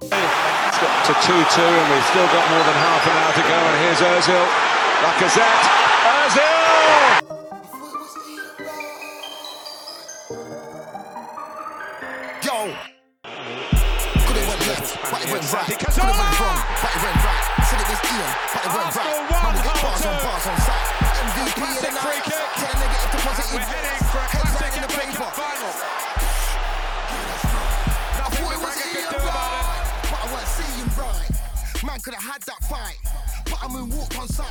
It's got to 2 2, and we've still got more than half an hour to go. And here's Ozil. Lacazette. Ozil! Yo! Could it went left, but it went right. Could it went wrong, but it went right. Said it was Ian, but it went right. Man, we get bars on bars on site. MVP of the could have had that fight, but I moonwalked on sight.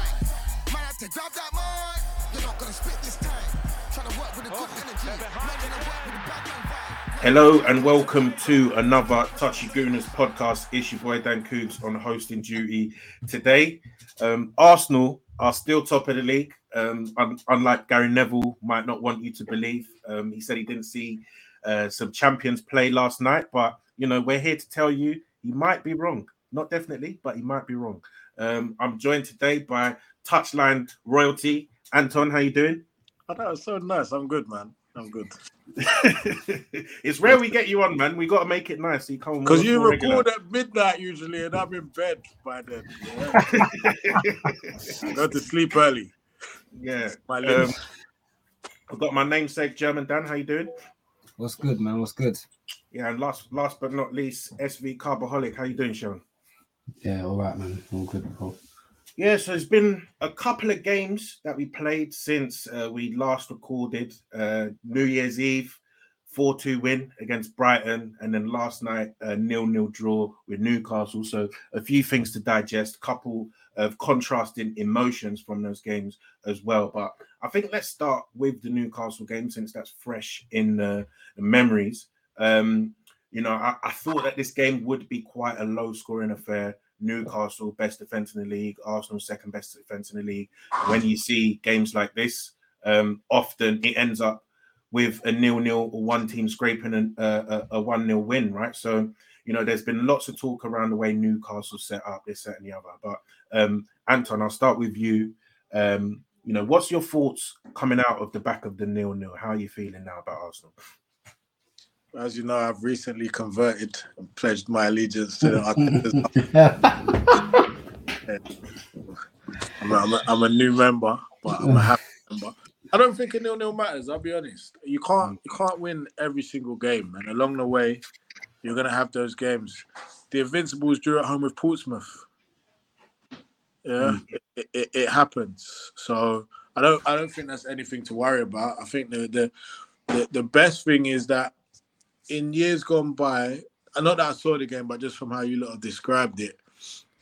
Man had to grab that mic. You're not gonna spit this time. Trying to work with a good energy. Man gonna work with a bad man vibe. Hello and welcome to another Touchy Gooners podcast. It's your boy Dan Coogs on hosting duty today. Um, Arsenal are still top of the league. Um, un- unlike Gary Neville might not want you to believe. Um, he said he didn't see uh, some champions play last night, but you know we're here to tell you he might be wrong. Not definitely, but he might be wrong. Um, I'm joined today by Touchline royalty. Anton, how you doing? Oh, that was so nice. I'm good, man. I'm good. it's rare we get you on, man. We got to make it nice. So you come Because you more regular. record at midnight usually, and I'm in bed by then. Yeah. Go to sleep early. yeah. My Um. I've got my namesake German Dan. How you doing? What's good, man? What's good? Yeah, and last last but not least, SV Carbaholic. How you doing, Sean? Yeah, all right, man. All good. Yeah, so it's been a couple of games that we played since uh, we last recorded. Uh, New Year's Eve, 4 2 win against Brighton, and then last night, a nil nil draw with Newcastle. So a few things to digest, couple of contrasting emotions from those games as well. But I think let's start with the Newcastle game since that's fresh in the, the memories. Um, you know, I, I thought that this game would be quite a low scoring affair. Newcastle, best defense in the league, Arsenal, second best defense in the league. When you see games like this, um, often it ends up with a nil-nil or one team scraping an, uh, a, a one-nil win, right? So, you know, there's been lots of talk around the way Newcastle set up this, that, and the other. But um, Anton, I'll start with you. Um, you know, what's your thoughts coming out of the back of the nil-nil? How are you feeling now about Arsenal? As you know, I've recently converted and pledged my allegiance to the. I'm, a, I'm, a, I'm a new member, but I'm a happy member. I don't think a nil nil matters. I'll be honest. You can't you can't win every single game, and along the way, you're gonna have those games. The Invincibles drew at home with Portsmouth. Yeah, hmm. it, it, it happens. So I don't I don't think that's anything to worry about. I think the the the, the best thing is that in years gone by, and not that I saw the game, but just from how you lot have described it,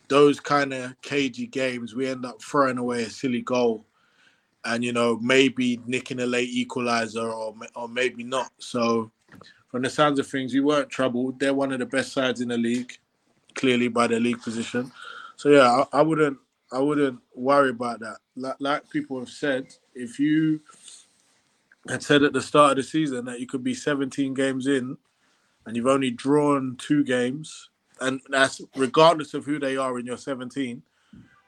those kind of cagey games, we end up throwing away a silly goal, and you know maybe nicking a late equalizer or or maybe not. So, from the sounds of things, we weren't troubled. They're one of the best sides in the league, clearly by their league position. So yeah, I, I wouldn't I wouldn't worry about that. Like, like people have said, if you had said at the start of the season that you could be 17 games in and you've only drawn two games, and that's regardless of who they are in your 17,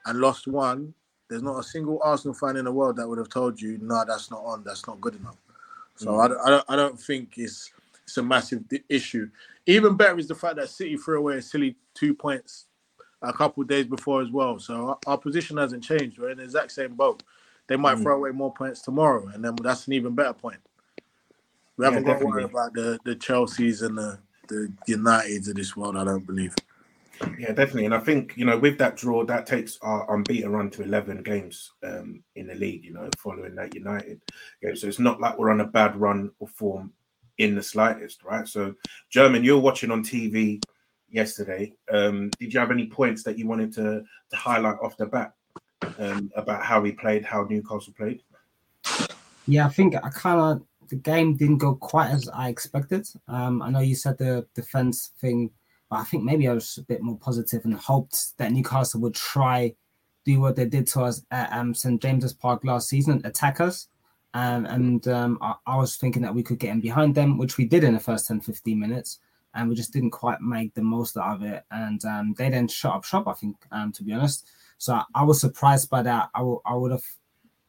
and lost one, there's not a single Arsenal fan in the world that would have told you, no, that's not on, that's not good enough. So mm. I, don't, I, don't, I don't think it's it's a massive issue. Even better is the fact that City threw away a silly two points a couple days before as well. So our, our, position hasn't changed. We're in the exact same boat. They might mm. throw away more points tomorrow, and then that's an even better point. We haven't got to worry about the the Chelseas and the the Uniteds of this world. I don't believe. Yeah, definitely. And I think, you know, with that draw, that takes our unbeaten run to 11 games um, in the league, you know, following that United game. So it's not like we're on a bad run or form in the slightest, right? So, German, you're watching on TV yesterday. Um, did you have any points that you wanted to, to highlight off the bat um, about how we played, how Newcastle played? Yeah, I think I kind of, the game didn't go quite as I expected. Um, I know you said the defense thing but I think maybe I was a bit more positive and hoped that Newcastle would try do what they did to us at um, St James's Park last season, attack us. Um, and um, I, I, was thinking that we could get in behind them, which we did in the first 10, 15 minutes. And we just didn't quite make the most out of it. And um, they then shut up shop, I think, um, to be honest. So I, I, was surprised by that. I, w- I would have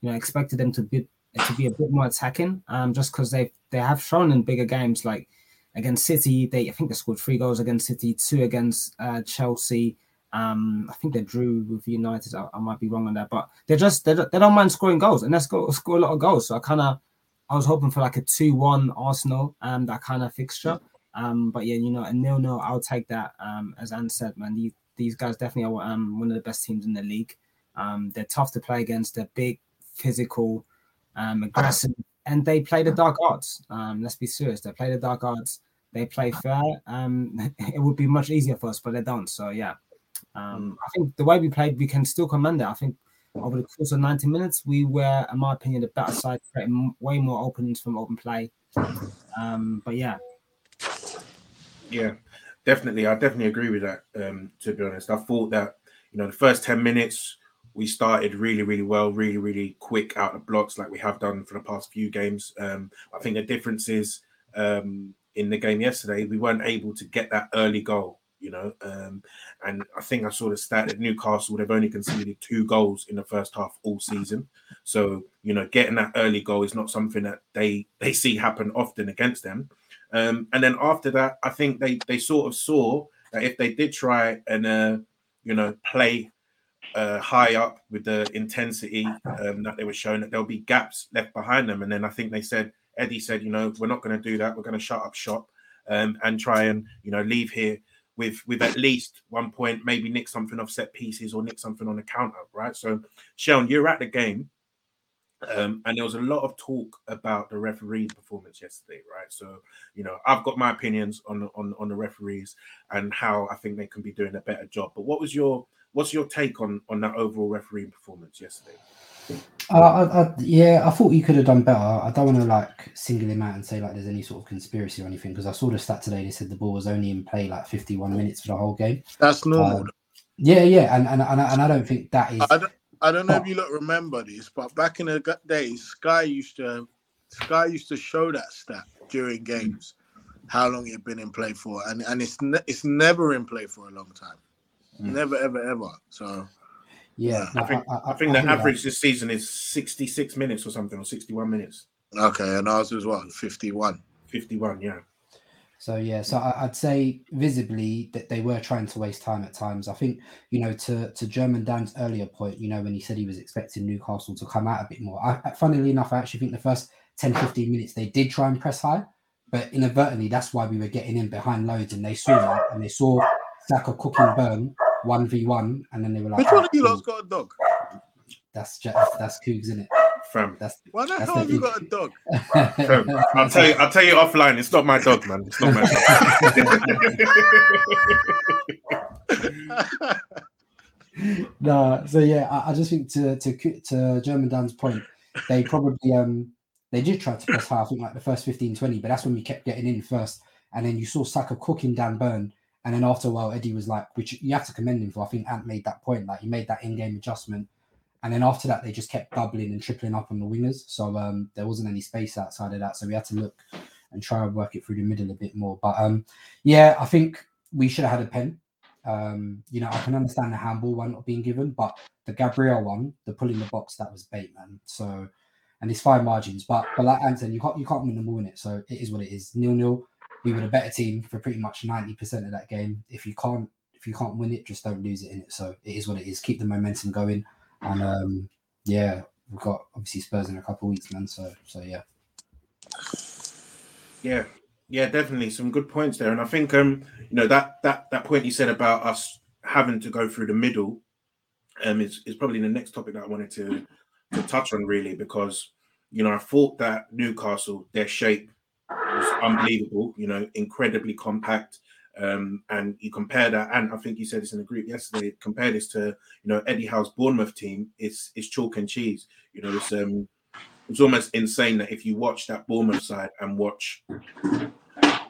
you know, expected them to be to be a bit more attacking, um, just because they they have shown in bigger games like against City. They I think they scored three goals against City, two against uh, Chelsea. Um, I think they drew with United. I, I, might be wrong on that, but they're just they don't, they don't mind scoring goals, and they score score a lot of goals. So I kind of I was hoping for like a two-one Arsenal, um, that kind of fixture. Um, but yeah, you know, a nil-nil, I'll take that. Um, as Anne said, man, these these guys definitely are um one of the best teams in the league. Um, they're tough to play against. They're big, physical, um, aggressive, and they play the dark arts. Um, let's be serious. They play the dark arts they play fair, um, it would be much easier for us, but they don't. So yeah, um, mm. I think the way we played, we can still command it. I think over the course of 90 minutes, we were, in my opinion, the better side, creating way more openings from open play. Um, but yeah, yeah, definitely, I definitely agree with that. Um, to be honest, I thought that you know the first 10 minutes we started really, really well, really, really quick out of blocks, like we have done for the past few games. Um, I think the difference is um, in the game yesterday, we weren't able to get that early goal, you know. Um, and I think I saw the stat that Newcastle they've only conceded two goals in the first half all season. So you know, getting that early goal is not something that they they see happen often against them. Um, and then after that, I think they they sort of saw that if they did try and uh, you know play uh, high up with the intensity um, that they were showing, that there'll be gaps left behind them. And then I think they said Eddie said, you know, we're not going to do that. We're going to shut up shop um, and try and, you know, leave here with with at least one point, maybe nick something off set pieces or nick something on the counter, right? So, Sean, you're at the game. Um, and there was a lot of talk about the referee's performance yesterday, right? So, you know, I've got my opinions on on on the referees and how I think they can be doing a better job. But what was your what's your take on on that overall refereeing performance yesterday? Uh, I, I, yeah, I thought you could have done better. I don't want to like single him out and say like there's any sort of conspiracy or anything because I saw the stat today. They said the ball was only in play like 51 minutes for the whole game. That's normal. Um, yeah, yeah, and and and, and I don't think that is. I don't, I don't know if you look remember this, but back in the days, Sky used to Sky used to show that stat during games, how long it had been in play for, and and it's ne- it's never in play for a long time, mm. never ever ever. So yeah, I think I, I, I think the average that. this season is 66 minutes or something, or 61 minutes. Okay, and ours was what 51. 51, yeah. So yeah, so I'd say visibly that they were trying to waste time at times. I think you know to to German Dan's earlier point, you know when he said he was expecting Newcastle to come out a bit more. I, funnily enough, I actually think the first 10, 15 minutes they did try and press high, but inadvertently that's why we were getting in behind loads, and they saw that and they saw Saka cooking burn one v one, and then they were like, "Which one ah, of you lot's got a dog?" That's that's, that's Cougs, isn't it? Fam. That's, Why the hell have you got a dog? Fam, I'll tell you. I'll tell you offline. It's not my dog, man. It's not my dog. no, so yeah, I, I, just think to to to German Dan's point, they probably um they did try to press high. I think like the first 15, 20, but that's when we kept getting in first, and then you saw Saka cooking Dan Burn and then after a while, Eddie was like, which you have to commend him for. I think Ant made that point, like he made that in-game adjustment. And then after that, they just kept doubling and tripling up on the wingers. So um, there wasn't any space outside of that. So we had to look and try and work it through the middle a bit more. But um, yeah, I think we should have had a pen. Um, you know, I can understand the handball one not being given, but the Gabriel one, the pulling the box, that was bait, man. So, and it's fine margins, but but like Anton, you can't you can't win them all in it. So it is what it is. Nil nil. We were the better team for pretty much ninety percent of that game. If you can't if you can't win it, just don't lose it in it. So it is what it is. Keep the momentum going, and um, yeah, we've got obviously Spurs in a couple of weeks, man. So so yeah. Yeah, yeah, definitely some good points there, and I think um, you know that that that point you said about us having to go through the middle, um, is is probably the next topic that I wanted to to touch on really because you know I thought that Newcastle their shape was unbelievable, you know, incredibly compact. Um, and you compare that, and I think you said this in the group yesterday. Compare this to you know Eddie Howe's Bournemouth team. It's it's chalk and cheese. You know, it's um it's almost insane that if you watch that Bournemouth side and watch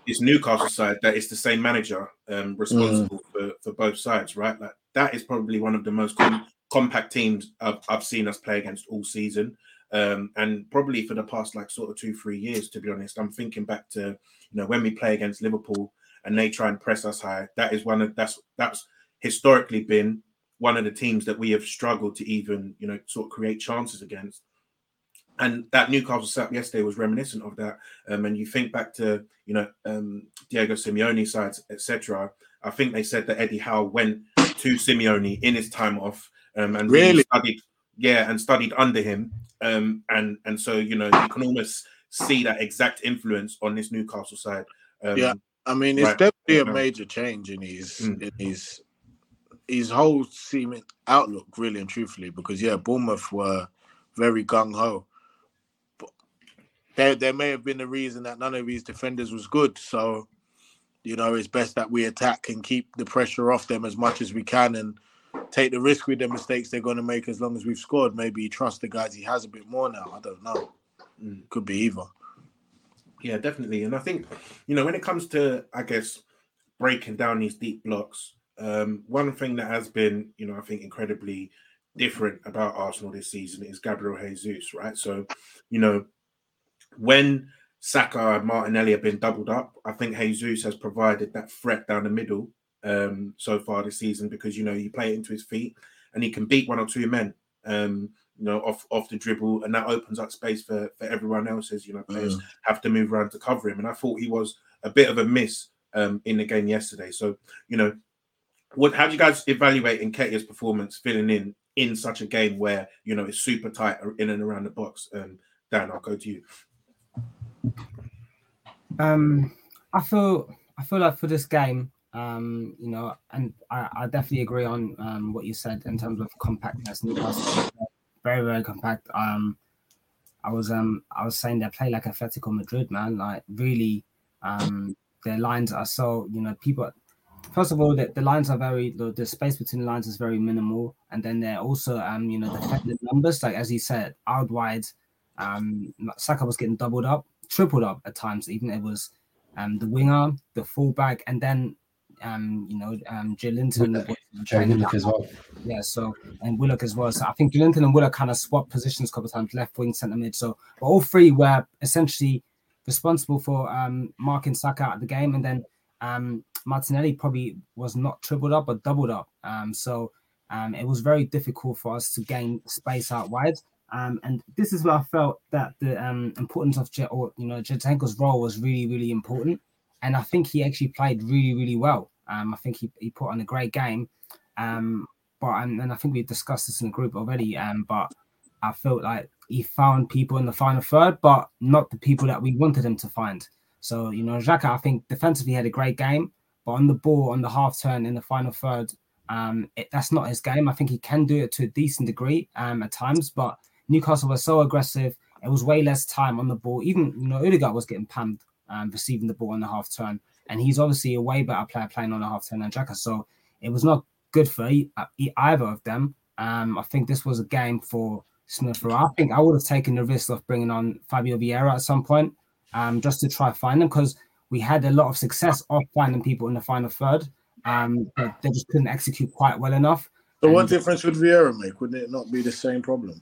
this Newcastle side, that it's the same manager um, responsible mm. for, for both sides, right? Like that is probably one of the most com- compact teams I've, I've seen us play against all season. Um, and probably for the past like sort of two, three years, to be honest, I'm thinking back to you know when we play against Liverpool and they try and press us high. That is one of that's that's historically been one of the teams that we have struggled to even you know sort of create chances against and that Newcastle setup yesterday was reminiscent of that. Um, and you think back to you know um, Diego Simeone sides, etc. I think they said that Eddie Howe went to Simeone in his time off um, and really studied, yeah, and studied under him. Um, and and so you know you can almost see that exact influence on this Newcastle side. Um, yeah, I mean it's right, definitely a major change in his mm. in his his whole seeming outlook, really and truthfully, because yeah, Bournemouth were very gung ho there there may have been a reason that none of these defenders was good. So, you know, it's best that we attack and keep the pressure off them as much as we can and take the risk with the mistakes they're going to make as long as we've scored. Maybe trust the guys he has a bit more now. I don't know. Mm. Could be either. Yeah, definitely. And I think, you know, when it comes to, I guess, breaking down these deep blocks, um, one thing that has been, you know, I think incredibly different about Arsenal this season is Gabriel Jesus, right? So, you know, when Saka and Martinelli have been doubled up, I think Jesus has provided that threat down the middle um, so far this season because you know you play it into his feet and he can beat one or two men, um, you know, off off the dribble, and that opens up space for for everyone else as you know players mm. have to move around to cover him. And I thought he was a bit of a miss um, in the game yesterday. So you know, what how do you guys evaluate Nketiah's performance filling in in such a game where you know it's super tight in and around the box? Um, Dan, I'll go to you. Um, I feel I feel like for this game, um, you know, and I, I definitely agree on um, what you said in terms of compactness. Newcastle very very compact. Um, I was um I was saying they play like Atletico Madrid, man. Like really, um, their lines are so you know people. First of all, the, the lines are very the, the space between the lines is very minimal, and then they're also um you know the numbers like as you said out wide. Um, Saka was getting doubled up tripled up at times. Even it was um, the winger, the fullback, and then um, you know um, Joelinton. Joe Willock as well. Yeah, so and Willock as well. So I think Joelinton and Willock kind of swapped positions a couple of times, left wing, centre mid. So but all three were essentially responsible for um, marking Saka out of the game, and then um, Martinelli probably was not tripled up but doubled up. Um, so um, it was very difficult for us to gain space out wide. Um, and this is where I felt that the um, importance of Jet or you know Zinchenko's role was really, really important. And I think he actually played really, really well. Um, I think he, he put on a great game. Um, but and, and I think we've discussed this in the group already. Um, but I felt like he found people in the final third, but not the people that we wanted him to find. So, you know, Xhaka, I think defensively had a great game, but on the ball, on the half turn in the final third, um, it, that's not his game. I think he can do it to a decent degree um, at times, but Newcastle was so aggressive. It was way less time on the ball. Even you know, Odegaard was getting pammed um, receiving the ball on the half turn, and he's obviously a way better player playing on the half turn than Xhaka. So it was not good for uh, either of them. Um, I think this was a game for Smith Rowe. I think I would have taken the risk of bringing on Fabio Vieira at some point, um, just to try find them because we had a lot of success of finding people in the final third, um, but they just couldn't execute quite well enough. So, and what difference would Vieira make? Wouldn't it not be the same problem?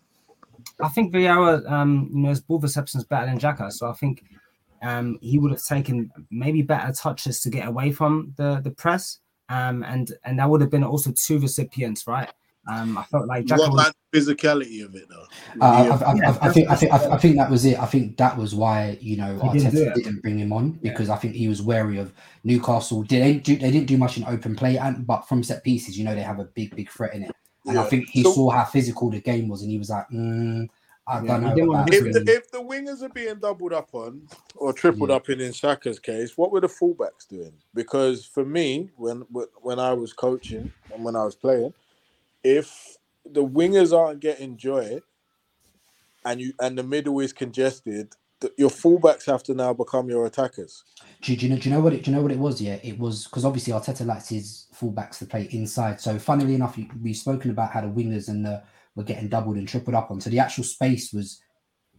I think Vieira, um, you know, his ball reception is better than Xhaka. So I think um, he would have taken maybe better touches to get away from the the press, um, and and that would have been also two recipients, right? Um, I felt like Jack what was, physicality of it though? Uh, I, I, yeah, I, I, think I think I, think that was it. I think that was why you know Arteta didn't, didn't bring him on because yeah. I think he was wary of Newcastle. They didn't do they didn't do much in open play, and but from set pieces, you know, they have a big big threat in it. And yeah. I think he so, saw how physical the game was, and he was like, mm, I don't. If the, if the wingers are being doubled up on or tripled up in in Saka's case, what were the fullbacks doing? Because for me, when when I was coaching and when I was playing if the wingers aren't getting joy and you and the middle is congested, the, your fullbacks have to now become your attackers. Do, do, you know? Do you know what it? Do you know what it was? Yeah, it was because obviously Arteta likes his fullbacks to play inside. So, funnily enough, we've spoken about how the wingers and the were getting doubled and tripled up on. So the actual space was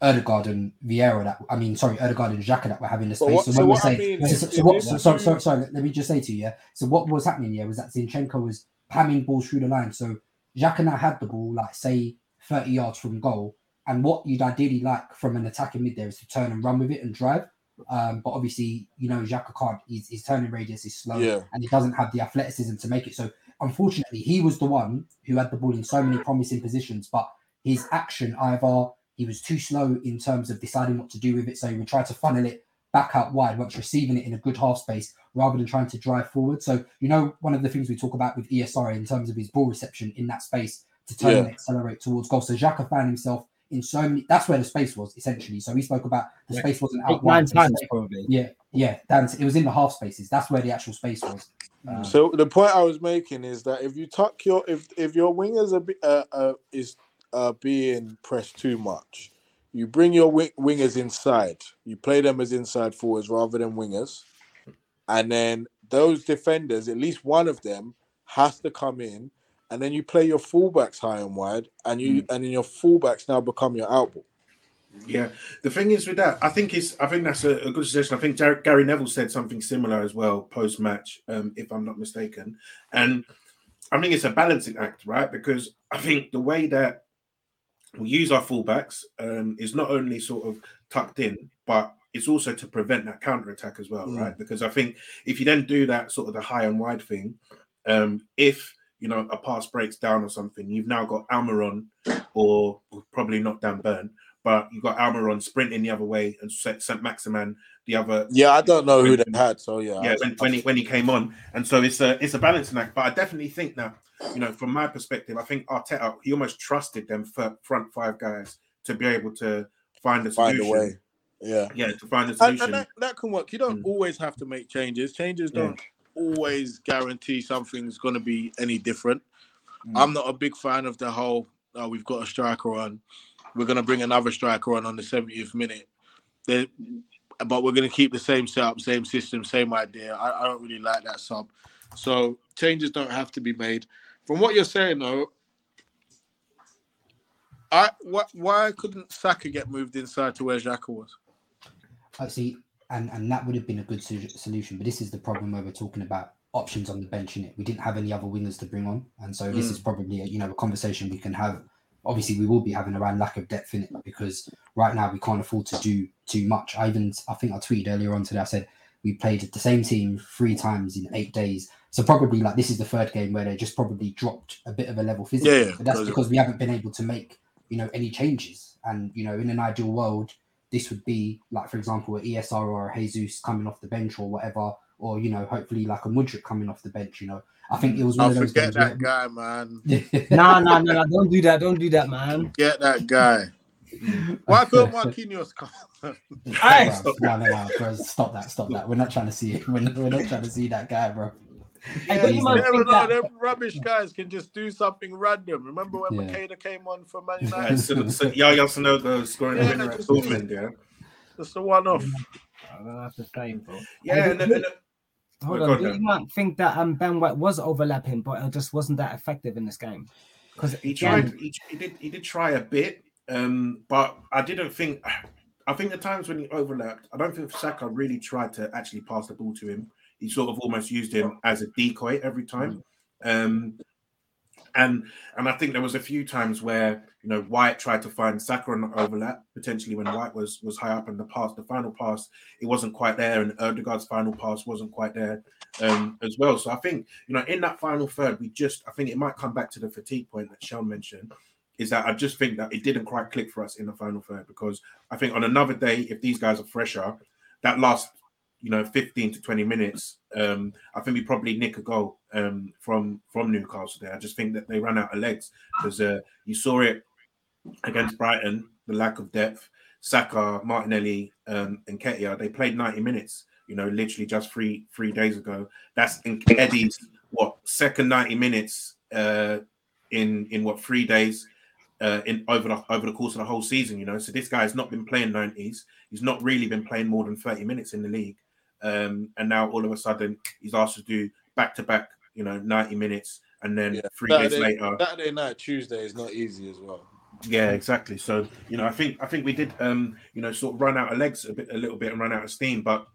Odegaard and Vieira that I mean, sorry, Odegaard and Xhaka that were having the space. What, so, so, what saying, I mean, so, so, what, so, sorry, sorry, sorry, let me just say to you, yeah. So what was happening, yeah, was that Zinchenko was pamming balls through the line. So Xhaka now had the ball, like say 30 yards from goal. And what you'd ideally like from an attacking mid there is to turn and run with it and drive. Um, but obviously, you know, Xhaka can't, his, his turning radius is slow yeah. and he doesn't have the athleticism to make it. So, unfortunately, he was the one who had the ball in so many promising positions, but his action either he was too slow in terms of deciding what to do with it. So, he would try to funnel it back out wide once receiving it in a good half space rather than trying to drive forward. So, you know, one of the things we talk about with ESR in terms of his ball reception in that space to turn yeah. and accelerate towards goal. So Xhaka found himself in so many that's where the space was essentially. So we spoke about the yeah. space wasn't out nine times probably. Yeah, yeah, that's it was in the half spaces. That's where the actual space was. Um, so the point I was making is that if you tuck your if if your wingers are uh, uh, is uh, being pressed too much, you bring your wing- wingers inside. You play them as inside forwards rather than wingers, and then those defenders, at least one of them, has to come in, and then you play your fullbacks high and wide, and you mm. and then your fullbacks now become your outball. Yeah, the thing is with that, I think it's I think that's a, a good suggestion. I think Jar- Gary Neville said something similar as well post match, um, if I'm not mistaken, and I think it's a balancing act, right? Because I think the way that we use our fullbacks um, is not only sort of tucked in, but it's also to prevent that counter attack as well, mm. right? Because I think if you then do that sort of the high and wide thing, um, if you know a pass breaks down or something, you've now got Almiron or probably not Dan Burn, but you've got Almiron sprinting the other way and St. Maximin the other. Yeah, I don't know who they had, so yeah. Yeah, when, when, he when he came on, and so it's a it's a balancing act. But I definitely think that you know, from my perspective, I think Arteta he almost trusted them for front five guys to be able to find a solution. Find a way. Yeah, yeah, to find a solution. And, and that, that, can work. You don't mm. always have to make changes. Changes don't yeah. Always guarantee something's going to be any different. Mm. I'm not a big fan of the whole. Oh, we've got a striker on. We're going to bring another striker on on the 70th minute. They're, but we're going to keep the same setup, same system, same idea. I, I don't really like that sub. So changes don't have to be made. From what you're saying, though, I what why couldn't Saka get moved inside to where Xhaka was? I see, and and that would have been a good solution. But this is the problem where we're talking about options on the bench in it. We didn't have any other wingers to bring on, and so this mm. is probably a, you know a conversation we can have. Obviously, we will be having around lack of depth in it because right now we can't afford to do too much. I even I think I tweeted earlier on today. I said we played the same team three times in eight days so probably like this is the third game where they just probably dropped a bit of a level physically. Yeah, yeah but that's because we haven't been able to make you know any changes. And you know, in an ideal world, this would be like for example, an ESR or a Jesus coming off the bench or whatever, or you know, hopefully like a Mudryk coming off the bench. You know, I think it was one I'll of those. Forget that guy, man. nah, nah, nah, nah, don't do that. Don't do that, man. Get that guy. Why couldn't Marquinhos come? stop, no, no, no, bro, stop that, stop that. We're not trying to see it. We're not, we're not trying to see that guy, bro. Yeah, you never know. Them rubbish guys can just do something random. Remember when yeah. Macheda came on for Man United? Yeah, so, so Yaya Sanogo scoring yeah, a just, Dortmund, yeah. Just a one-off. that's the same, bro. Yeah, and, and, and, Hold on, do you might think that um, Ben White was overlapping, but it just wasn't that effective in this game? Because he tried, he, he, did, he did try a bit, um, but I didn't think. I think the times when he overlapped, I don't think Saka really tried to actually pass the ball to him he sort of almost used him as a decoy every time. Um, And and I think there was a few times where you know White tried to find Saka on the overlap potentially when White was was high up in the pass. The final pass it wasn't quite there, and Odegaard's final pass wasn't quite there um, as well. So I think you know in that final third, we just I think it might come back to the fatigue point that Sean mentioned. Is that I just think that it didn't quite click for us in the final third because I think on another day, if these guys are fresher, that last you know 15 to 20 minutes um i think we probably nick a goal um from from newcastle there i just think that they ran out of legs because uh you saw it against brighton the lack of depth saka martinelli um Nketiah they played 90 minutes you know literally just three three days ago that's in eddie's what second 90 minutes uh in in what three days uh, in over the over the course of the whole season, you know. So this guy has not been playing 90s. He's not really been playing more than 30 minutes in the league. Um, and now all of a sudden he's asked to do back to back, you know, 90 minutes, and then yeah. three Saturday, days later. Saturday night, Tuesday is not easy as well. Yeah, exactly. So you know, I think I think we did, um, you know, sort of run out of legs a bit, a little bit, and run out of steam. But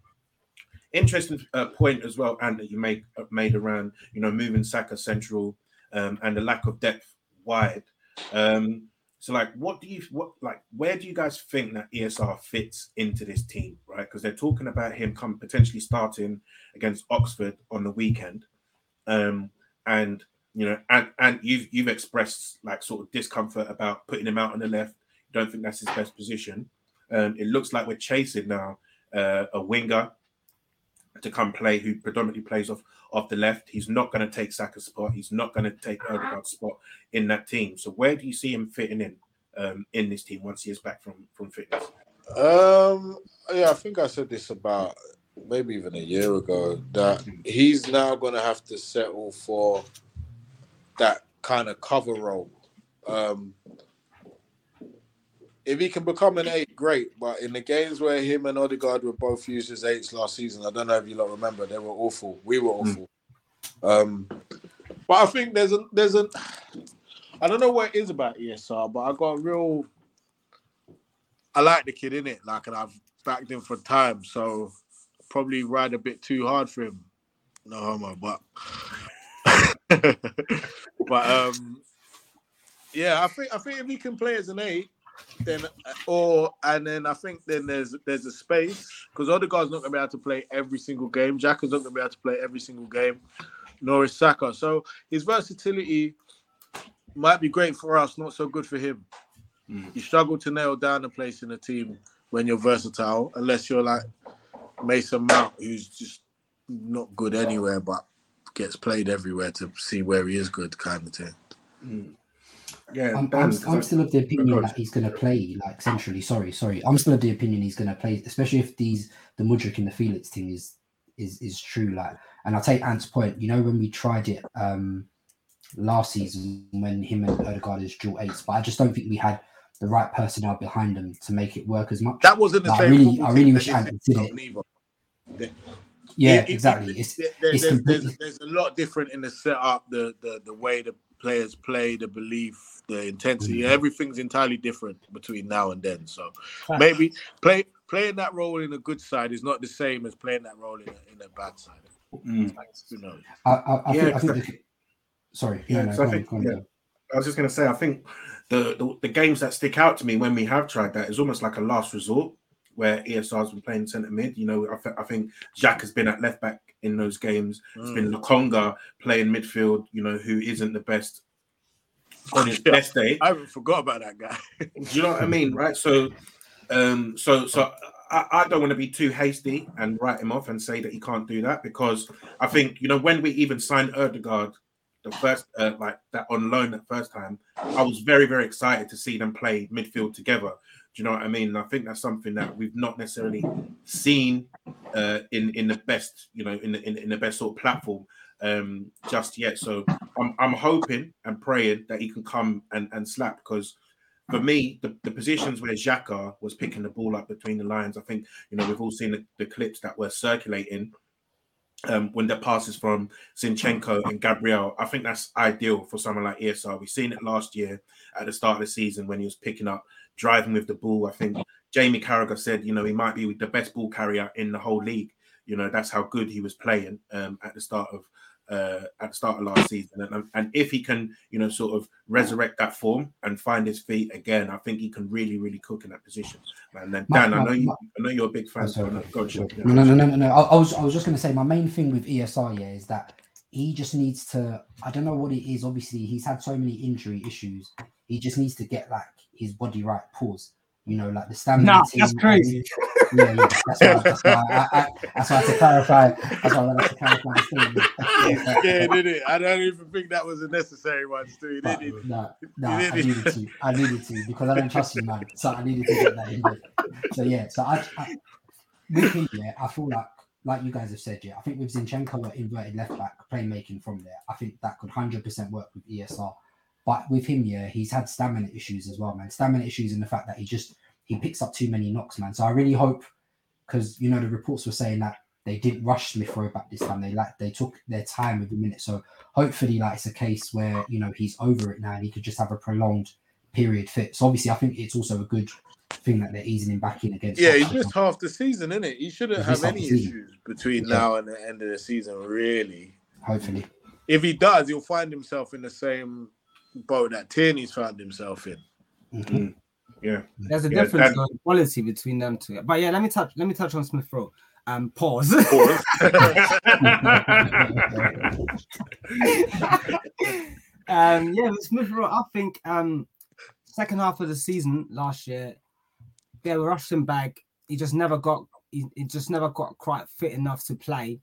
interesting uh, point as well, and that you made uh, made around, you know, moving Saka central um, and the lack of depth wide. Um, so, like, what do you what like? Where do you guys think that ESR fits into this team, right? Because they're talking about him come potentially starting against Oxford on the weekend, um, and you know, and and you've you've expressed like sort of discomfort about putting him out on the left. Don't think that's his best position. Um, it looks like we're chasing now uh, a winger to come play who predominantly plays off off the left. He's not going to take Saka's spot. He's not going to take Odegaard's spot in that team. So where do you see him fitting in um, in this team once he is back from from fitness? Um, yeah, I think I said this about maybe even a year ago that he's now going to have to settle for that kind of cover role. Um, if he can become an eight, great. But in the games where him and Odegaard were both used as eights last season, I don't know if you lot remember, they were awful. We were hmm. awful. Mm. Um, but I think there's a there's a I don't know what it is about ESR, but I got real I like the kid in it, like and I've backed him for time, so probably ride a bit too hard for him. No homo, but but um yeah, I think I think if he can play as an eight, then or and then I think then there's there's a space because Odegaard's not gonna be able to play every single game. Jack is not gonna be able to play every single game, nor is Saka. So his versatility might be great for us, not so good for him. Mm. You struggle to nail down a place in a team when you're versatile, unless you're like Mason Mount, who's just not good anywhere but gets played everywhere to see where he is good, kind of thing. Mm. Yeah, I'm, I'm, I'm, still of the opinion that he's going to play like centrally. Sorry, sorry. I'm still of the opinion he's going to play, especially if these the Mudryk and the Felix thing is is is true. Like, and I'll take Ant's point. You know, when we tried it um last season when him and Odegaard is dual eights, but I just don't think we had the right personnel behind them to make it work as much. That wasn't the like, same. I really, I really wish Ant did it. Yeah, it, exactly. It, it's, there, it's there's, there's, there's, a lot different in the setup, the the the way the players play, the belief, the intensity. Mm-hmm. Everything's entirely different between now and then. So maybe play playing that role in a good side is not the same as playing that role in a, in a bad side. Mm. You know. I, I, I yeah, think, I think the, sorry. Yeah, no, no, I think, on, yeah. I was just going to say, I think the, the, the games that stick out to me when we have tried that is almost like a last resort where ESR's been playing centre mid. You know, I, th- I think Jack has been at left back in those games. Mm. It's been mm. Lokonga playing midfield, you know, who isn't the best on his best day. I forgot about that guy. Do you know what I mean? Right. So um so so I, I, don't want to be too hasty and write him off and say that he can't do that because I think you know when we even signed Odegaard the first uh, like that on loan that first time, I was very very excited to see them play midfield together. Do you know what I mean? And I think that's something that we've not necessarily seen uh, in in the best, you know, in the in, in the best sort of platform um, just yet. So I'm I'm hoping and praying that he can come and and slap because for me, the, the positions where Xhaka was picking the ball up between the lines, I think you know we've all seen the, the clips that were circulating um, when the passes from Zinchenko and Gabriel. I think that's ideal for someone like ESR. We've seen it last year at the start of the season when he was picking up, driving with the ball. I think Jamie Carragher said, you know, he might be the best ball carrier in the whole league. You know, that's how good he was playing um, at the start of uh, at the start of last season. And, and if he can, you know, sort of resurrect that form and find his feet again, I think he can really, really cook in that position. And then Dan, I know you, I know you're a big fan. So go no, no, no, no, no. I, I was, I was just going to say my main thing with ESR, yeah, is that he just needs to. I don't know what it is. Obviously, he's had so many injury issues. He just needs to get like his body right. Pause. You know, like the stamina. Nah, that's crazy. Yeah, yeah. That's why. That's why. I, I, that's why I had to clarify. That's why I had to clarify. yeah, did it? I don't even think that was a necessary one, Stu. Did it? No, no. I needed to. I needed to because I don't trust you, man. So I needed to get that in. There. So yeah. So I, I with him, yeah, I feel like like you guys have said, yeah, I think with Zinchenko inverted left back playmaking from there, I think that could hundred percent work with ESR. But with him, yeah, he's had stamina issues as well, man. Stamina issues in the fact that he just he picks up too many knocks, man. So I really hope because you know the reports were saying that they didn't rush Smith Rowe back this time. They like they took their time with the minute. So hopefully, like it's a case where you know he's over it now and he could just have a prolonged period fit. So obviously, I think it's also a good thing that they're easing him back in against. Yeah, he's just half the season, isn't it? He shouldn't have any issues between yeah. now and the end of the season, really. Hopefully, if he does, he'll find himself in the same boat that Tierney's found himself in. Mm-hmm. Yeah, there's a yeah, difference in quality between them two. But yeah, let me touch. Let me touch on Smith Rowe. Um, pause. Pause. um, yeah, Smith Rowe. I think um, second half of the season last year, they were rushing back. He just never got. He, he just never got quite fit enough to play,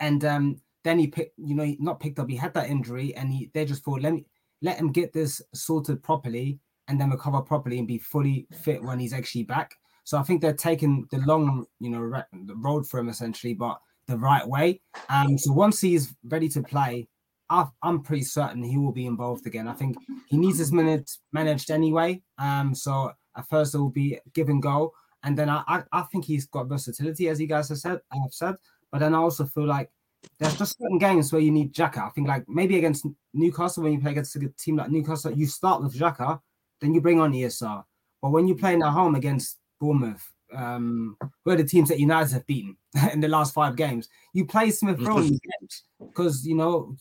and um, then he picked. You know, not picked up. He had that injury, and he they just thought let me let him get this sorted properly and then recover properly and be fully fit when he's actually back. So I think they're taking the long, you know, the road for him essentially, but the right way. Um, so once he's ready to play, I, am pretty certain he will be involved again. I think he needs his minutes managed anyway. Um, so at first it will be give and go, and then I, I, I think he's got versatility, as you guys have said. I have said, but then I also feel like there's just certain games where you need Xhaka. I think like maybe against Newcastle when you play against a team like Newcastle, you start with Xhaka, then you bring on ESR. But when you're playing at home against Bournemouth, um, where the teams that United have beaten in the last five games, you play Smith Rowe because you know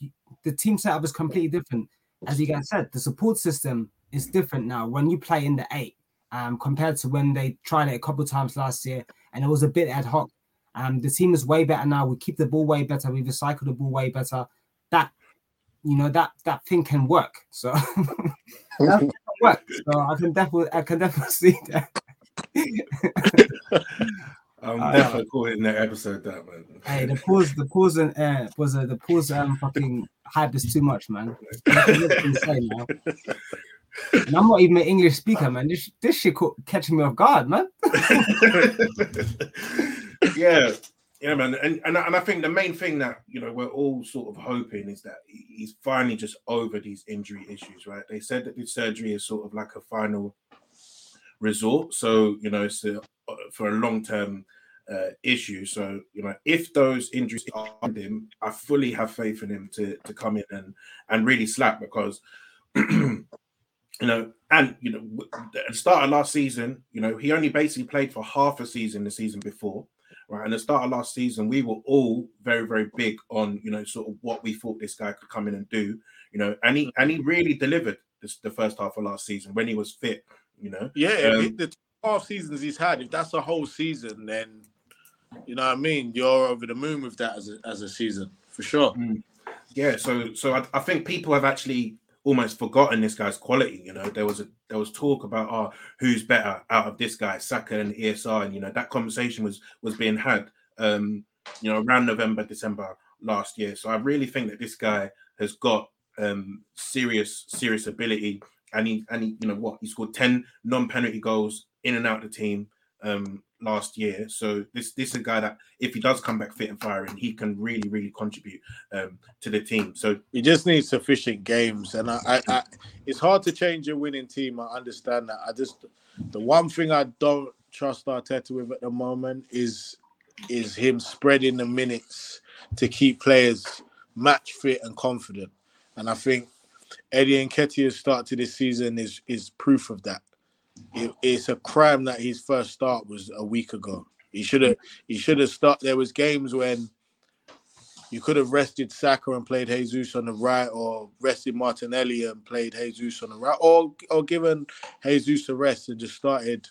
the team setup is completely different. As you guys said, the support system is different now when you play in the eight um, compared to when they tried it a couple times last year and it was a bit ad hoc. Um, the team is way better now. We keep the ball way better. We recycle the ball way better. That you know that that thing can work. So that work. So I can definitely I can definitely see that. I'm uh, definitely calling that episode that man. Hey, the pause, the pause, and uh, was uh, the pause um fucking hype is too much, man. insane now. And I'm not even an English speaker, man. This this shit catching me off guard, man. Yeah, yeah, man. And, and and I think the main thing that you know we're all sort of hoping is that he's finally just over these injury issues, right? They said that the surgery is sort of like a final resort, so you know it's a, for a long term uh, issue. So you know, if those injuries are him, I fully have faith in him to to come in and and really slap because. you know, and you know, at the start of last season, you know, he only basically played for half a season the season before, right? And the start of last season, we were all very, very big on, you know, sort of what we thought this guy could come in and do, you know, and he and he really delivered this the first half of last season when he was fit, you know. Yeah, um, the half seasons he's had, if that's a whole season, then you know what I mean? You're over the moon with that as a, as a season for sure. Mm. Yeah, so so I, I, think people have actually almost forgotten this guy's quality. You know, there was a there was talk about oh who's better out of this guy, Saka and ESR, and you know that conversation was was being had. Um, you know, around November, December last year. So I really think that this guy has got um serious serious ability, and he and he you know what he scored ten non penalty goals in and out of the team. Um, last year. So this this is a guy that if he does come back fit and firing, he can really really contribute um, to the team. So he just needs sufficient games, and I, I, I, it's hard to change a winning team. I understand that. I just the one thing I don't trust Arteta with at the moment is is him spreading the minutes to keep players match fit and confident. And I think Eddie and Nketiah's start to this season is is proof of that it, it's a crime that his first start was a week ago. He should have he should have started. There was games when you could have rested Saka and played Jesus on the right, or rested Martinelli and played Jesus on the right, or or given Jesus a rest and just started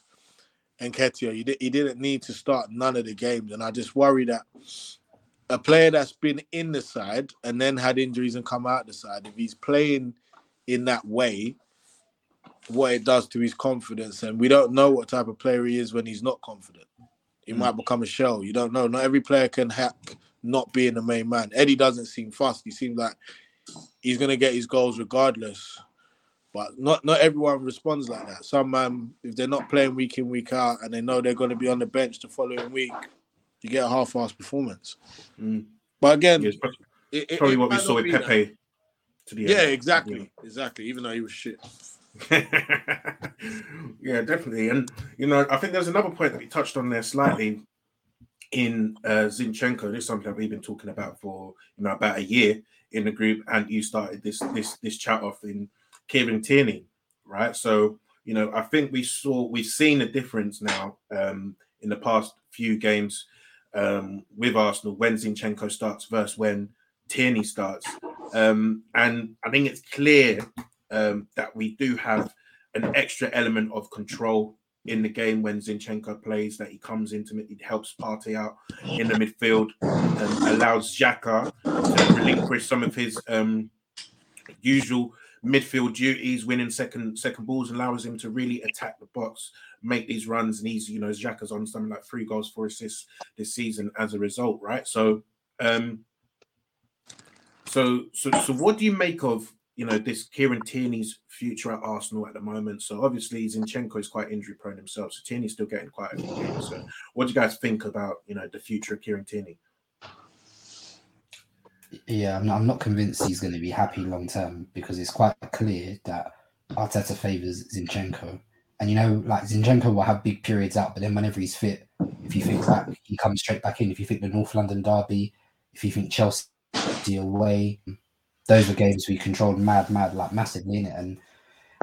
Nketiah. You, di- you didn't need to start none of the games, and I just worry that a player that's been in the side and then had injuries and come out the side, if he's playing in that way, what it does to his confidence, and we don't know what type of player he is when he's not confident. He Mm. might become a shell. You don't know. Not every player can hack not being the main man. Eddie doesn't seem fast. He seems like he's gonna get his goals regardless. But not not everyone responds like that. Some man, if they're not playing week in week out and they know they're going to be on the bench the following week, you get a half-assed performance. Mm. But again, Yeah, it's pro- it- it- probably it what we saw with. Pepe. To the Yeah, end, exactly, exactly. Even though he was shit. yeah, definitely. And you know, I think there's another point that we touched on there slightly in uh, Zinchenko. This is something that we've been talking about for you know about a year in the group, and you started this this this chat off in Kieran Tierney, right? So you know, I think we saw we've seen a difference now um, in the past few games um, with Arsenal when Zinchenko starts versus when Tierney starts, um, and I think it's clear um, that we do have an extra element of control in the game when Zinchenko plays, that he comes into it, he helps Partey out in the midfield and allows Xhaka to relinquish some of his um, usual midfield duties, winning second second balls, allows him to really attack the box, make these runs, and he's you know Xhaka's on something like three goals, four assists this season as a result, right? So um so so so what do you make of you know this Kieran Tierney's future at Arsenal at the moment? So obviously Zinchenko is quite injury prone himself, so Tierney's still getting quite a few games. So what do you guys think about you know the future of Kieran Tierney? Yeah, I'm not, I'm not convinced he's going to be happy long term because it's quite clear that Arteta favours Zinchenko. And you know, like Zinchenko will have big periods out, but then whenever he's fit, if you think back, he comes straight back in. If you think the North London derby, if you think Chelsea away, those were games we controlled mad, mad, like massively in it. And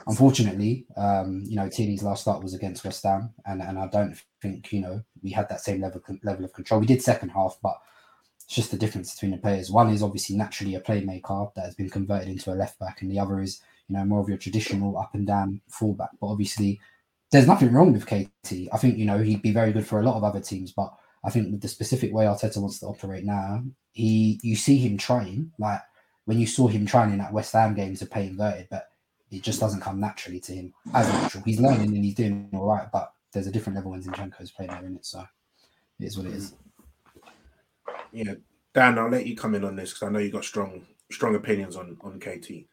unfortunately, um, you know, Tierney's last start was against West Ham, and, and I don't think you know we had that same level level of control. We did second half, but it's just the difference between the players. One is obviously naturally a playmaker that has been converted into a left back, and the other is you know more of your traditional up and down fullback. But obviously, there's nothing wrong with KT. I think you know he'd be very good for a lot of other teams, but I think with the specific way Arteta wants to operate now, he you see him trying like when you saw him trying in that West Ham game to play inverted, but it just doesn't come naturally to him as natural. He's learning and he's doing all right, but there's a different level when Zinchenko's playing there in it, so it is what it is. Mm. Yeah, Dan, I'll let you come in on this because I know you got strong strong opinions on on KT.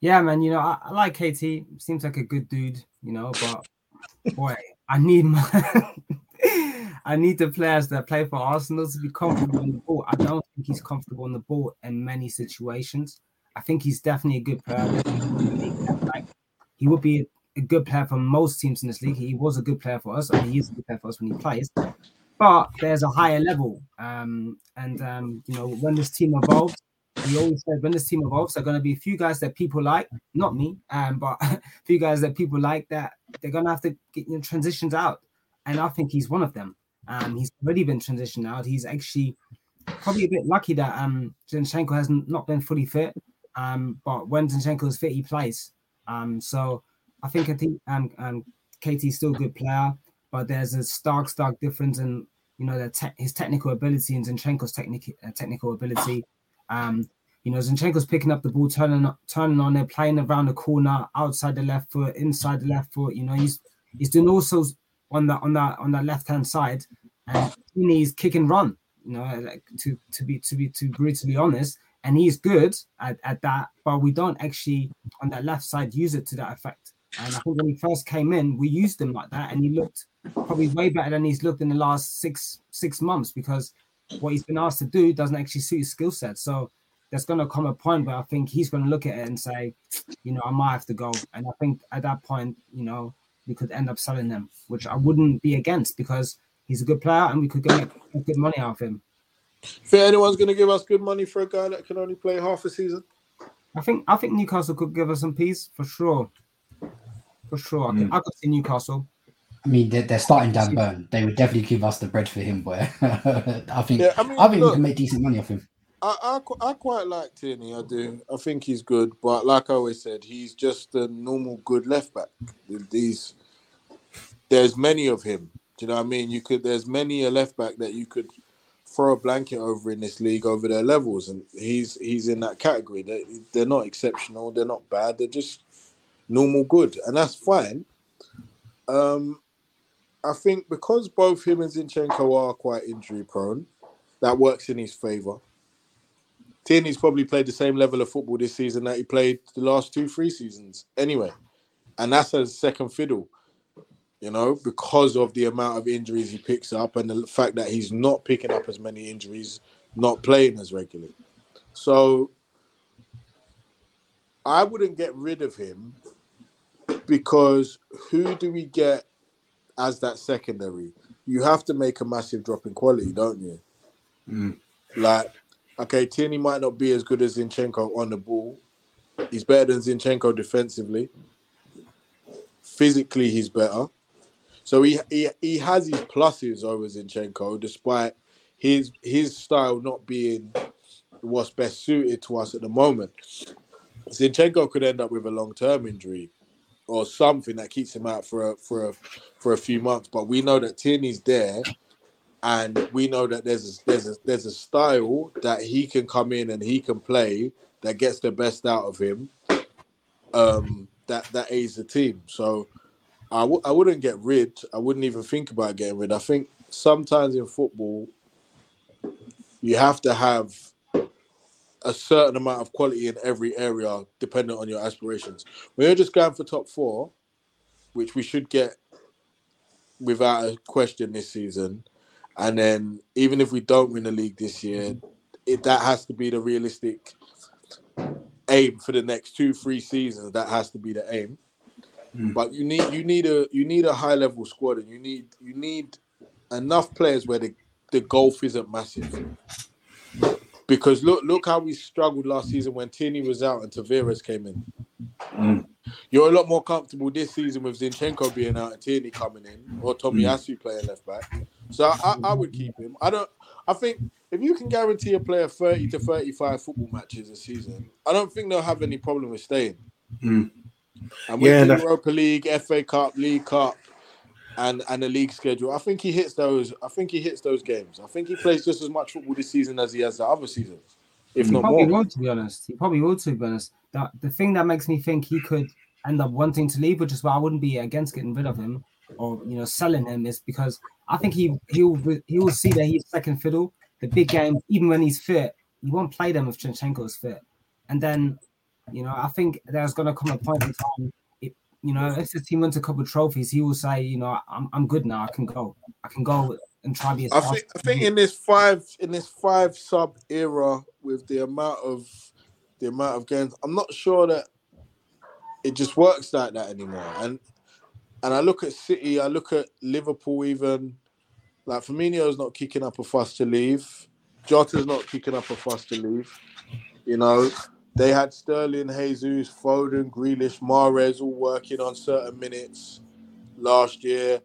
Yeah, man. You know, I, I like KT. Seems like a good dude. You know, but boy, I need my. I need the players that play for Arsenal to be comfortable on the ball. I don't think he's comfortable on the ball in many situations. I think he's definitely a good player. Like, he would be a good player for most teams in this league. He was a good player for us. Mean, he is a good player for us when he plays. But there's a higher level. Um, and um, you know, when this team evolves, we always said when this team evolves, there are going to be a few guys that people like, not me, um, but a few guys that people like that they're going to have to get you know, transitions out. And I think he's one of them. Um, he's already been transitioned out. He's actually probably a bit lucky that um, Zinchenko has not been fully fit. Um, but when Zinchenko is fit, he plays. Um, so I think I think um, um, KT's still a good player, but there's a stark, stark difference in you know te- his technical ability and Zinchenko's technical uh, technical ability. Um, you know, Zinchenko's picking up the ball, turning turning on it, playing around the corner, outside the left foot, inside the left foot. You know, he's he's doing also on that on that on that left hand side, and he's kick and run. You know, like, to to be to be to brutally honest, and he's good at, at that, but we don't actually on that left side use it to that effect. And I think when he first came in, we used him like that, and he looked probably way better than he's looked in the last six six months because what he's been asked to do doesn't actually suit his skill set. So there's going to come a point where I think he's going to look at it and say, you know, I might have to go. And I think at that point, you know, we could end up selling him, which I wouldn't be against because he's a good player and we could get good money out of him. If anyone's going to give us good money for a guy that can only play half a season, I think I think Newcastle could give us some peace for sure. For sure, I, could, hmm. I could see Newcastle. I mean, they're, they're starting Dan Burn. They would definitely give us the bread for him, boy. I think. Yeah, I mean, I think look- we can make decent money off him. I, I, I quite like Tierney. I do. I think he's good, but like I always said, he's just a normal good left back. These, there's many of him. Do you know what I mean? You could. There's many a left back that you could throw a blanket over in this league over their levels, and he's he's in that category. They they're not exceptional. They're not bad. They're just normal good, and that's fine. Um, I think because both him and Zinchenko are quite injury prone, that works in his favour. Tierney's probably played the same level of football this season that he played the last two, three seasons anyway. And that's a second fiddle, you know, because of the amount of injuries he picks up and the fact that he's not picking up as many injuries, not playing as regularly. So I wouldn't get rid of him because who do we get as that secondary? You have to make a massive drop in quality, don't you? Mm. Like, okay, Tierney might not be as good as Zinchenko on the ball. He's better than Zinchenko defensively. Physically, he's better. So he he, he has his pluses over Zinchenko, despite his his style not being what's best suited to us at the moment. Zinchenko could end up with a long term injury or something that keeps him out for a, for a, for a few months. But we know that Tierney's there, and we know that there's a, there's a, there's a style that he can come in and he can play that gets the best out of him. Um, that that aids the team. So I w- I wouldn't get rid. I wouldn't even think about getting rid. I think sometimes in football, you have to have a certain amount of quality in every area, depending on your aspirations. When you're just going for top four, which we should get without a question this season, and then even if we don't win the league this year, it, that has to be the realistic aim for the next two, three seasons. That has to be the aim. Mm. But you need you need a you need a high level squad, and you need you need enough players where the, the golf isn't massive. Because look look how we struggled last season when Tierney was out and Tavares came in. Mm. You're a lot more comfortable this season with Zinchenko being out and Tierney coming in, or Tomiyasu mm. playing left back. So I, I, I would keep him. I don't. I think if you can guarantee a player 30 to 35 football matches a season, I don't think they'll have any problem with staying. And with Yeah, the Europa League, FA Cup, League Cup, and and the league schedule, I think he hits those. I think he hits those games. I think he plays just as much football this season as he has the other seasons, if He not probably more. will, to be honest. He probably will, to be honest. The, the thing that makes me think he could end up wanting to leave, which is why I wouldn't be against getting rid of him or you know selling him, is because I think he he will he will see that he's second fiddle. The big games, even when he's fit, he won't play them if Zinchenko is fit. And then, you know, I think there's gonna come a point in time. You know, if the team wins a couple of trophies, he will say, you know, I'm I'm good now. I can go. I can go and try to be. I think I think in this five in this five sub era with the amount of the amount of games, I'm not sure that it just works like that anymore. And and I look at City, I look at Liverpool even. Like Firmino's not kicking up a fuss to leave. Jota's not kicking up a fuss to leave. You know, they had Sterling, Jesus, Foden, Grealish, Mahrez all working on certain minutes last year.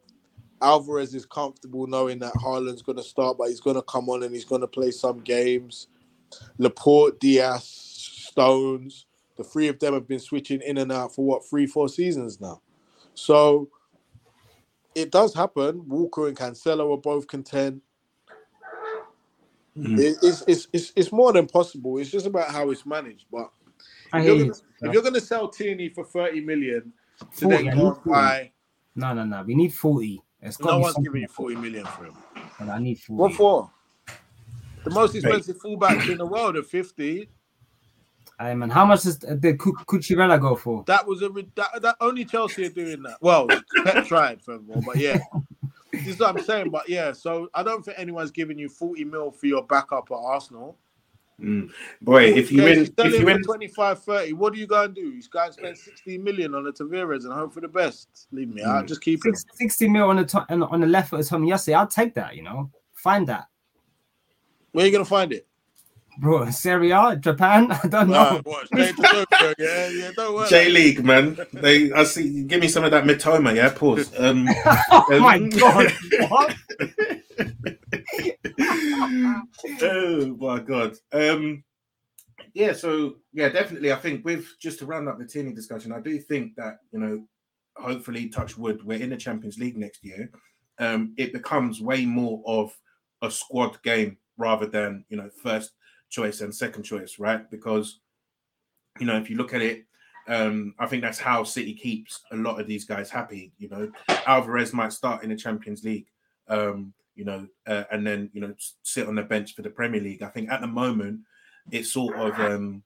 Alvarez is comfortable knowing that Haaland's going to start, but he's going to come on and he's going to play some games. Laporte, Dias, Stones, the three of them have been switching in and out for what three, four seasons now. So it does happen. Walker and Cancelo are both content. Mm-hmm. It- it's, it's, it's, it's more than possible. It's just about how it's managed. But if you're, gonna, if you're going to sell Tierney for 30 million to 40, then I go need and 40. buy, No, no, no. We need 40. It's no one's giving you 40 million for him. 40. I need 40. What for? The most expensive fullbacks in the world are 50. Hey, man, how much does the Cu- Cucurella go for? That was a that, that only Chelsea are doing that. Well, Pep tried furthermore, but yeah. this is what I'm saying. But yeah, so I don't think anyone's giving you 40 mil for your backup at Arsenal. Mm. Boy, if you win, if you win, 25, 30, what are you going to do? You go and spend 60 million on the Tavares and hope for the best. Leave me out. Mm. Just keep him. 60 mil on the to- on, on the left foot of Tomiyasu. I'll take that, you know. Find that. Where are you going to find it? Bro, Serie A, Japan, I don't know. Uh, what, straight to Tokyo, yeah, yeah, don't. J League, man. They, I see. Give me some of that Mitoma, yeah. Pause. Um, oh my um, god! What? oh my god. Um, yeah. So yeah, definitely. I think with just to round up the Tierney discussion, I do think that you know, hopefully, touch wood, we're in the Champions League next year. Um, it becomes way more of a squad game rather than you know first choice and second choice, right? Because you know, if you look at it, um, I think that's how City keeps a lot of these guys happy. You know, Alvarez might start in the Champions League, um, you know, uh, and then you know sit on the bench for the Premier League. I think at the moment it's sort of um,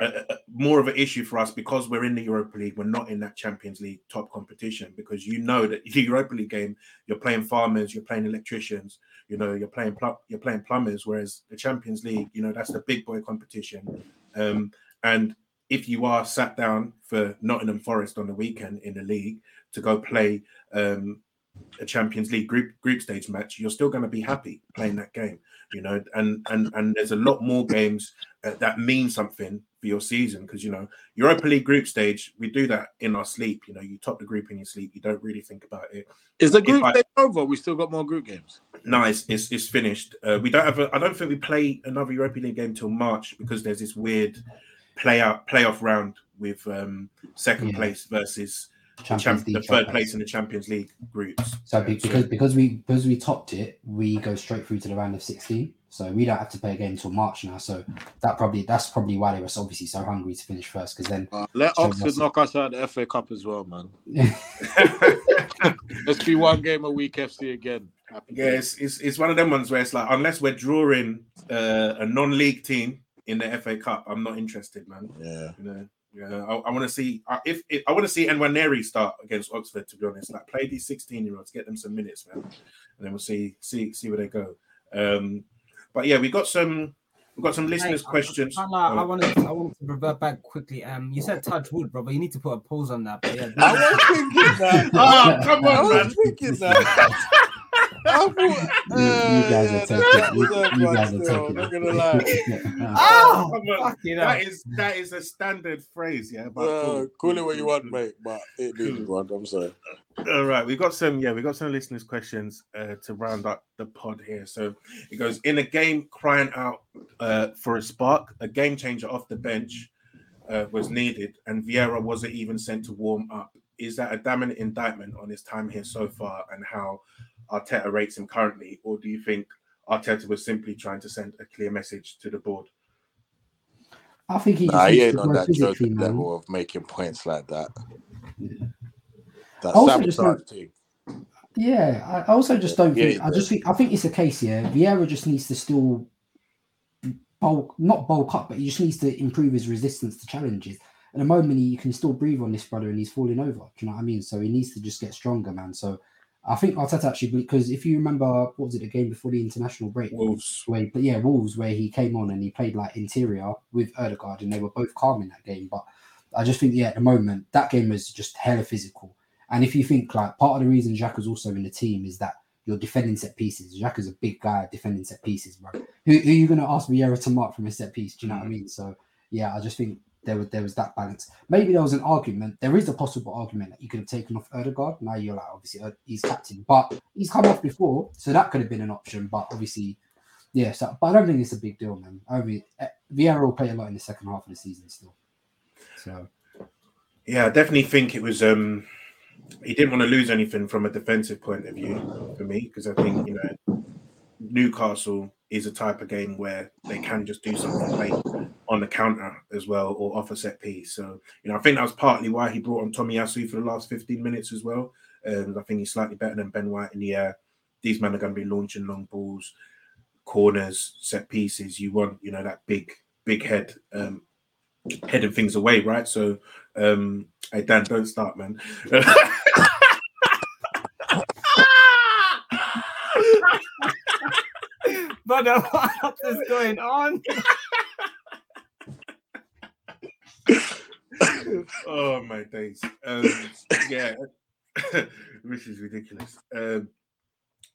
a, a, more of an issue for us because we're in the Europa League. We're not in that Champions League top competition because you know that the Europa League game you're playing farmers, you're playing electricians, you know, you're playing pl- you're playing plumbers. Whereas the Champions League, you know, that's the big boy competition. Um, and if you are sat down for Nottingham Forest on the weekend in the league to go play um, a Champions League group group stage match, you're still going to be happy playing that game, you know. And and and there's a lot more games uh, that mean something for your season because you know Europa League group stage, we do that in our sleep. You know, you top the group in your sleep, you don't really think about it. Is the group I- stage over? We still got more group games. No, it's it's, it's finished. Uh, we don't have. A, I don't think we play another Europa League game till March because there's this weird play out playoff round with um, second Yeah. place versus the, Champions champ- the third champions. place in the Champions League groups. So be- because because we because we topped it, we go straight through to the round of sixteen. So we don't have to play a game until March now. So that probably that's probably why they were so obviously so hungry to finish first. Because then Uh, let Oxford that's- knock us out of the FA Cup as well, man. Let's be one game a week FC again. Happy Yeah, it's, it's it's one of them ones where it's like unless we're drawing uh, a non-league team in the FA Cup, I'm not interested, man. Yeah. You know, yeah, I, I want to see uh, if, if I want to see Nwaneri start against Oxford. To be honest, like play these 16 year olds, get them some minutes, man, and then we'll see see see where they go. Um, but yeah, we got some we got some listeners' Hey, questions. I, I, I Oh, wanted I wanted to revert back quickly. Um, you said touch wood, bro, but you need to put a pause on that. But yeah, I was thinking that. oh, come I on, was man! thinking that. I thought, you, you guys are uh, taking that you, was a you one guys are still, taking Not it. gonna lie. Oh, Come fuck you know. That is that is a standard phrase, yeah. But Uh, call it what you want, mate. But it didn't want. I'm sorry. All right, we got some. Yeah, we got some listeners' questions uh, to round up the pod here. So it goes in a game crying out uh, for a spark. A game changer off the bench uh, was needed, and Vieira wasn't even sent to warm up. Is that a damning indictment on his time here so far and how Arteta rates him currently, or do you think Arteta was simply trying to send a clear message to the board? I think he just Nah, he needs ain't on that physically, joking man. level of making points like that. That Also just sabotage don't- team. Yeah, I I also just don't Yeah, think. I just think. I think it's a case here. Vieira just needs to still bulk, not bulk up, but he just needs to improve his resistance to challenges. At the moment, he can still breathe on this brother, and he's falling over. Do you know what I mean? So he needs to just get stronger, man. So I think Arteta actually, because if you remember, what was it a game before the international break? Wolves. Where, but yeah, Wolves, where he came on and he played like interior with Odegaard, and they were both calm in that game. But I just think, yeah, at the moment, that game was just hella physical. And if you think like part of the reason Jack is also in the team is that you're defending set pieces. Jack is a big guy defending set pieces, bro. Who, who are you going to ask Vieira to mark from a set piece? Do you know what I mean? So yeah, I just think there was there was that balance. Maybe there was an argument. There is a possible argument that you could have taken off Odegaard. Now you're like obviously he's captain, but he's come off before, so that could have been an option. But obviously, yeah. So, but I don't think it's a big deal, man. I mean, eh, Vieira will play a lot in the second half of the season still. So Yeah, I definitely think it was. um He didn't want to lose anything from a defensive point of view for me because I think you know Newcastle is a type of game where they can just do something on the counter as well or off a set piece. So you know, I think that was partly why he brought on Tomiyasu for the last 15 minutes as well. Um, I think he's slightly better than Ben White in the air. These men are going to be launching long balls, corners, set pieces. You want you know that big big head um, heading things away, right? So, um, hey Dan, don't start, man. But uh, what is going on? oh my days. Um, yeah, which is ridiculous. Um,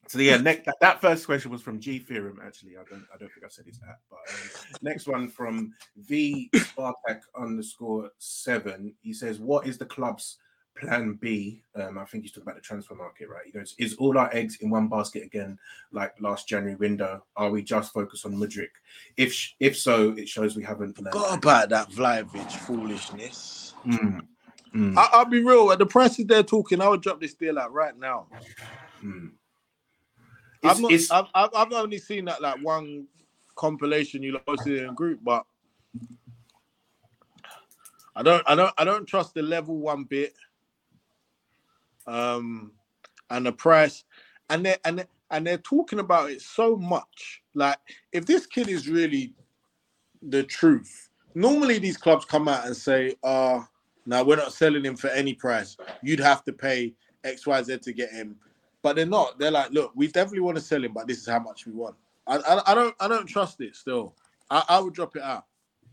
So yeah, next that, that first question was from G Theorem. Actually, I don't I don't think I said his at, but um, next one from V Spartak underscore seven. He says, "What is the club's plan B?" Um, I think he's talking about the transfer market, right? He goes, "Is all our eggs in one basket again, like last January window? Are we just focused on Mudryk? If sh- if so, it shows we haven't learned." Forgot about that Vlahovic foolishness. Mm, mm, I, I'll be real. At the prices they're talking, I would drop this deal out right now. mm. I've, not, it's- I've, I've, I've only seen that like one compilation you posted in a group, but I don't, I don't, I don't trust the level one bit, um, and the price, and they and and they're talking about it so much. Like, if this kid is really the truth, normally these clubs come out and say, "Uh, now we're not selling him for any price. You'd have to pay X, Y, Z to get him." but they're not. They're like, look, we definitely want to sell him, but this is how much we want. I, I, I don't, I don't trust it. Still, I, I would drop it out.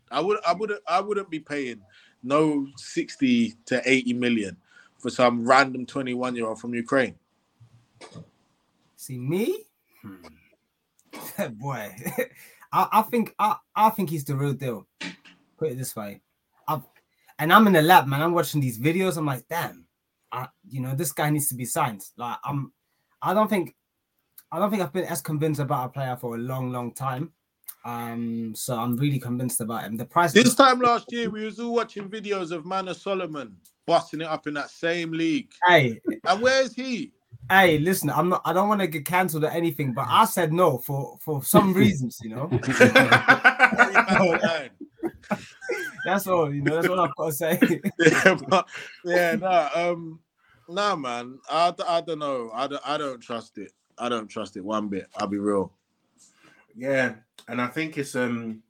I would, I would, I wouldn't be paying no sixty to eighty million for some random twenty-one year old from Ukraine. See me, Hmm. boy. I, I think I, I think he's the real deal. Put it this way, I've, and I'm in the lab, man. I'm watching these videos. I'm like, damn, I, you know, this guy needs to be signed. Like, I'm, I don't think, I don't think I've been as convinced about a player for a long, long time. Um, so I'm really convinced about him. The price. This time last year, we was all watching videos of Manor Solomon busting it up in that same league. Hey, And where's he? hey, listen, I'm not. I don't want to get cancelled or anything, but I said no for for some reasons. You know. That's all. You know. That's all I've got to say. yeah, but, yeah, no, um, nah, man. I don't know. I don't, I don't trust it. I don't trust it one bit. I'll be real. Yeah, and I think it's um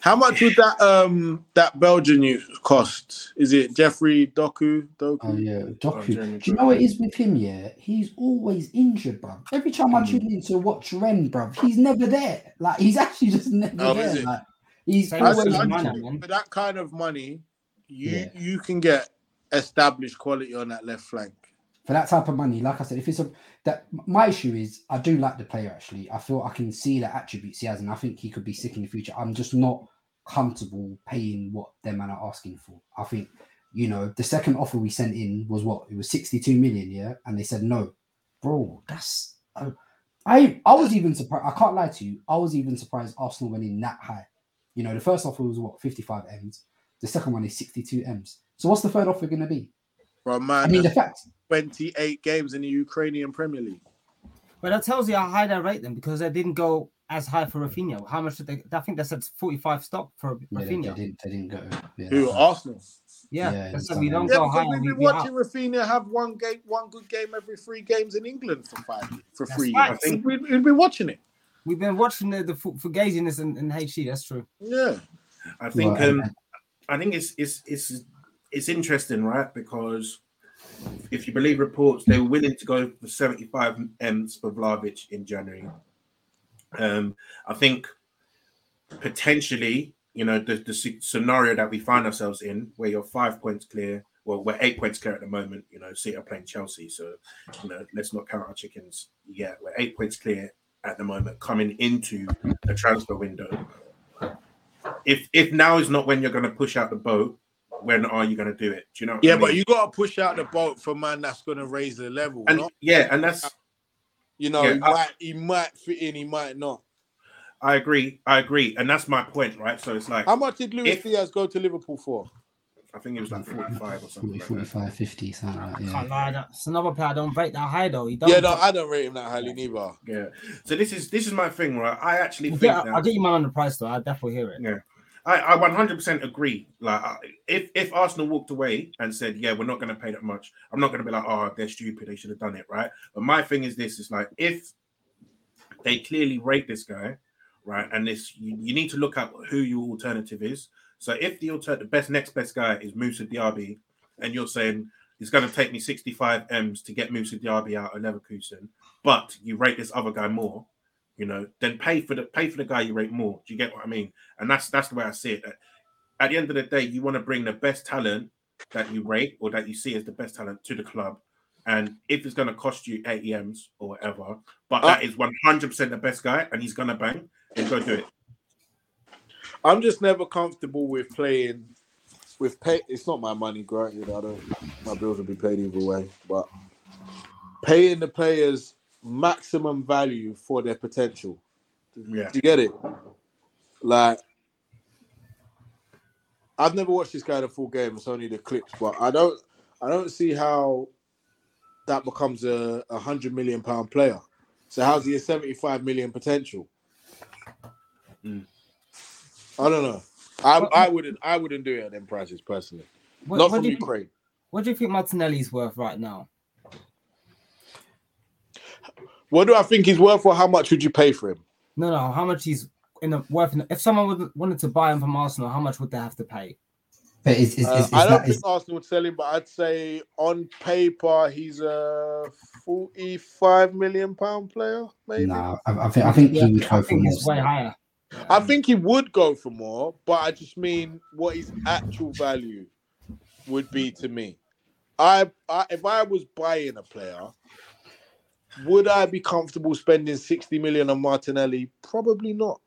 How much would that um that Belgian you cost? Is it Jeffrey Doku? Doku? Oh yeah, Doku. Jeremy Do you know what it is with him? Yeah, he's always injured, bro. Every time I tune in to watch Rennes, bro, he's never there. Like he's actually just never Oh, there. Like he's Same always think- I Mana, think man. for that kind of money, you Yeah. you can get established quality on that left flank. For that type of money. Like I said, if it's a that my issue is, I do like the player. Actually, I feel I can see the attributes he has, and I think he could be sick in the future. I'm just not comfortable paying what them man are asking for. I think you know the second offer we sent in was what it was 62 million, yeah, and they said no, bro. That's uh, I I was even surprised. I can't lie to you. I was even surprised Arsenal went in that high. You know, the first offer was what 55 m's. The second one is 62 m's. So what's the third offer going to be? A man I mean, the fact 28 games in the Ukrainian Premier League. But that tells you how high they rate them because they didn't go as high for Raphinha. How much did they? I think they said 45 stop for Yeah, they, they didn't. They didn't go. Yeah, Who that's. Arsenal? Yeah, Yeah, they we don't. Yeah, go high. because we've been be watching out. Raphinha have one game, one good game every three games in England for five, for That's three right. years. I think we've, we've been watching it. We've been watching the the fu- fugaziness in, in HD. That's true. Yeah, I think Well, um and- I think it's it's it's it's interesting, right? Because if you believe reports, they were willing to go for 75 M's for Vlahovic in January. Um, I think potentially, you know, the, the scenario that we find ourselves in, where you're five points clear, well, we're eight points clear at the moment. You know, City are playing Chelsea, so you know, let's not count our chickens yet. We're eight points clear at the moment, coming into the transfer window. If if now is not when you're going to push out the boat, when are you going to do it? Do you know? what yeah, I but you got to push out the boat for man that's going to raise the level. and not, yeah, and that's you know, yeah, he I- might he might fit in, he might not. I agree, I agree, and that's my point, right? So it's like How much did Luis If- Diaz go to Liverpool for? I think it was like 45 or 40, something. Like 45, 50, something like that. Can't lie, that- it's another player I don't rate that high though. He don't. Yeah, no, I don't rate him that highly neither. Yeah. So this is this is my thing, right? I actually I'll think get, that I'll get you man on the price though. I'll definitely hear it. Yeah. I, I 100% agree. Like, if if Arsenal walked away and said, "Yeah, we're not going to pay that much," I'm not going to be like, "Oh, they're stupid. They should have done it." Right. But my thing is this: is like if they clearly rate this guy, right, and this you, you need to look at who your alternative is. So if the alter- the best next best guy is Musa Diaby, and you're saying it's going to take me 65 m's to get Musa Diaby out of Leverkusen, but you rate this other guy more, you know, then pay for the pay for the guy you rate more. Do you get what I mean? And that's that's the way I see it. At the end of the day, you want to bring the best talent that you rate or that you see as the best talent to the club, And if it's going to cost you 80 M's or whatever, but Uh, that is 100% the best guy and he's going to bang, then go do it. I'm just never comfortable with playing with pay. It's not my money, granted. I don't. My bills will be paid either way, but paying the players maximum value for their potential. Yeah. Do you get it? Like, I've never watched this guy the full game. It's only the clips, but I don't. I don't see how that becomes a, a hundred million pound player. So how's he a seventy five million potential? Mm. I don't know. I, I wouldn't. I wouldn't do it at them prices personally. What, Not what from do you, what do you think Martinelli's worth right now? What do I think he's worth, or how much would you pay for him? No, no. How much he's in a worth? In, if someone would, wanted to buy him from Arsenal, how much would they have to pay? But is, is, Uh, is, is I don't that, think is, Arsenal would sell him, but I'd say on paper he's a forty-five million pound player. Maybe. nah, I, I think I think Yeah, he would go for more. way still. higher. I think he would go for more, but I just mean what his actual value would be to me. I, I if I was buying a player, would I be comfortable spending 60 million on Martinelli? Probably not.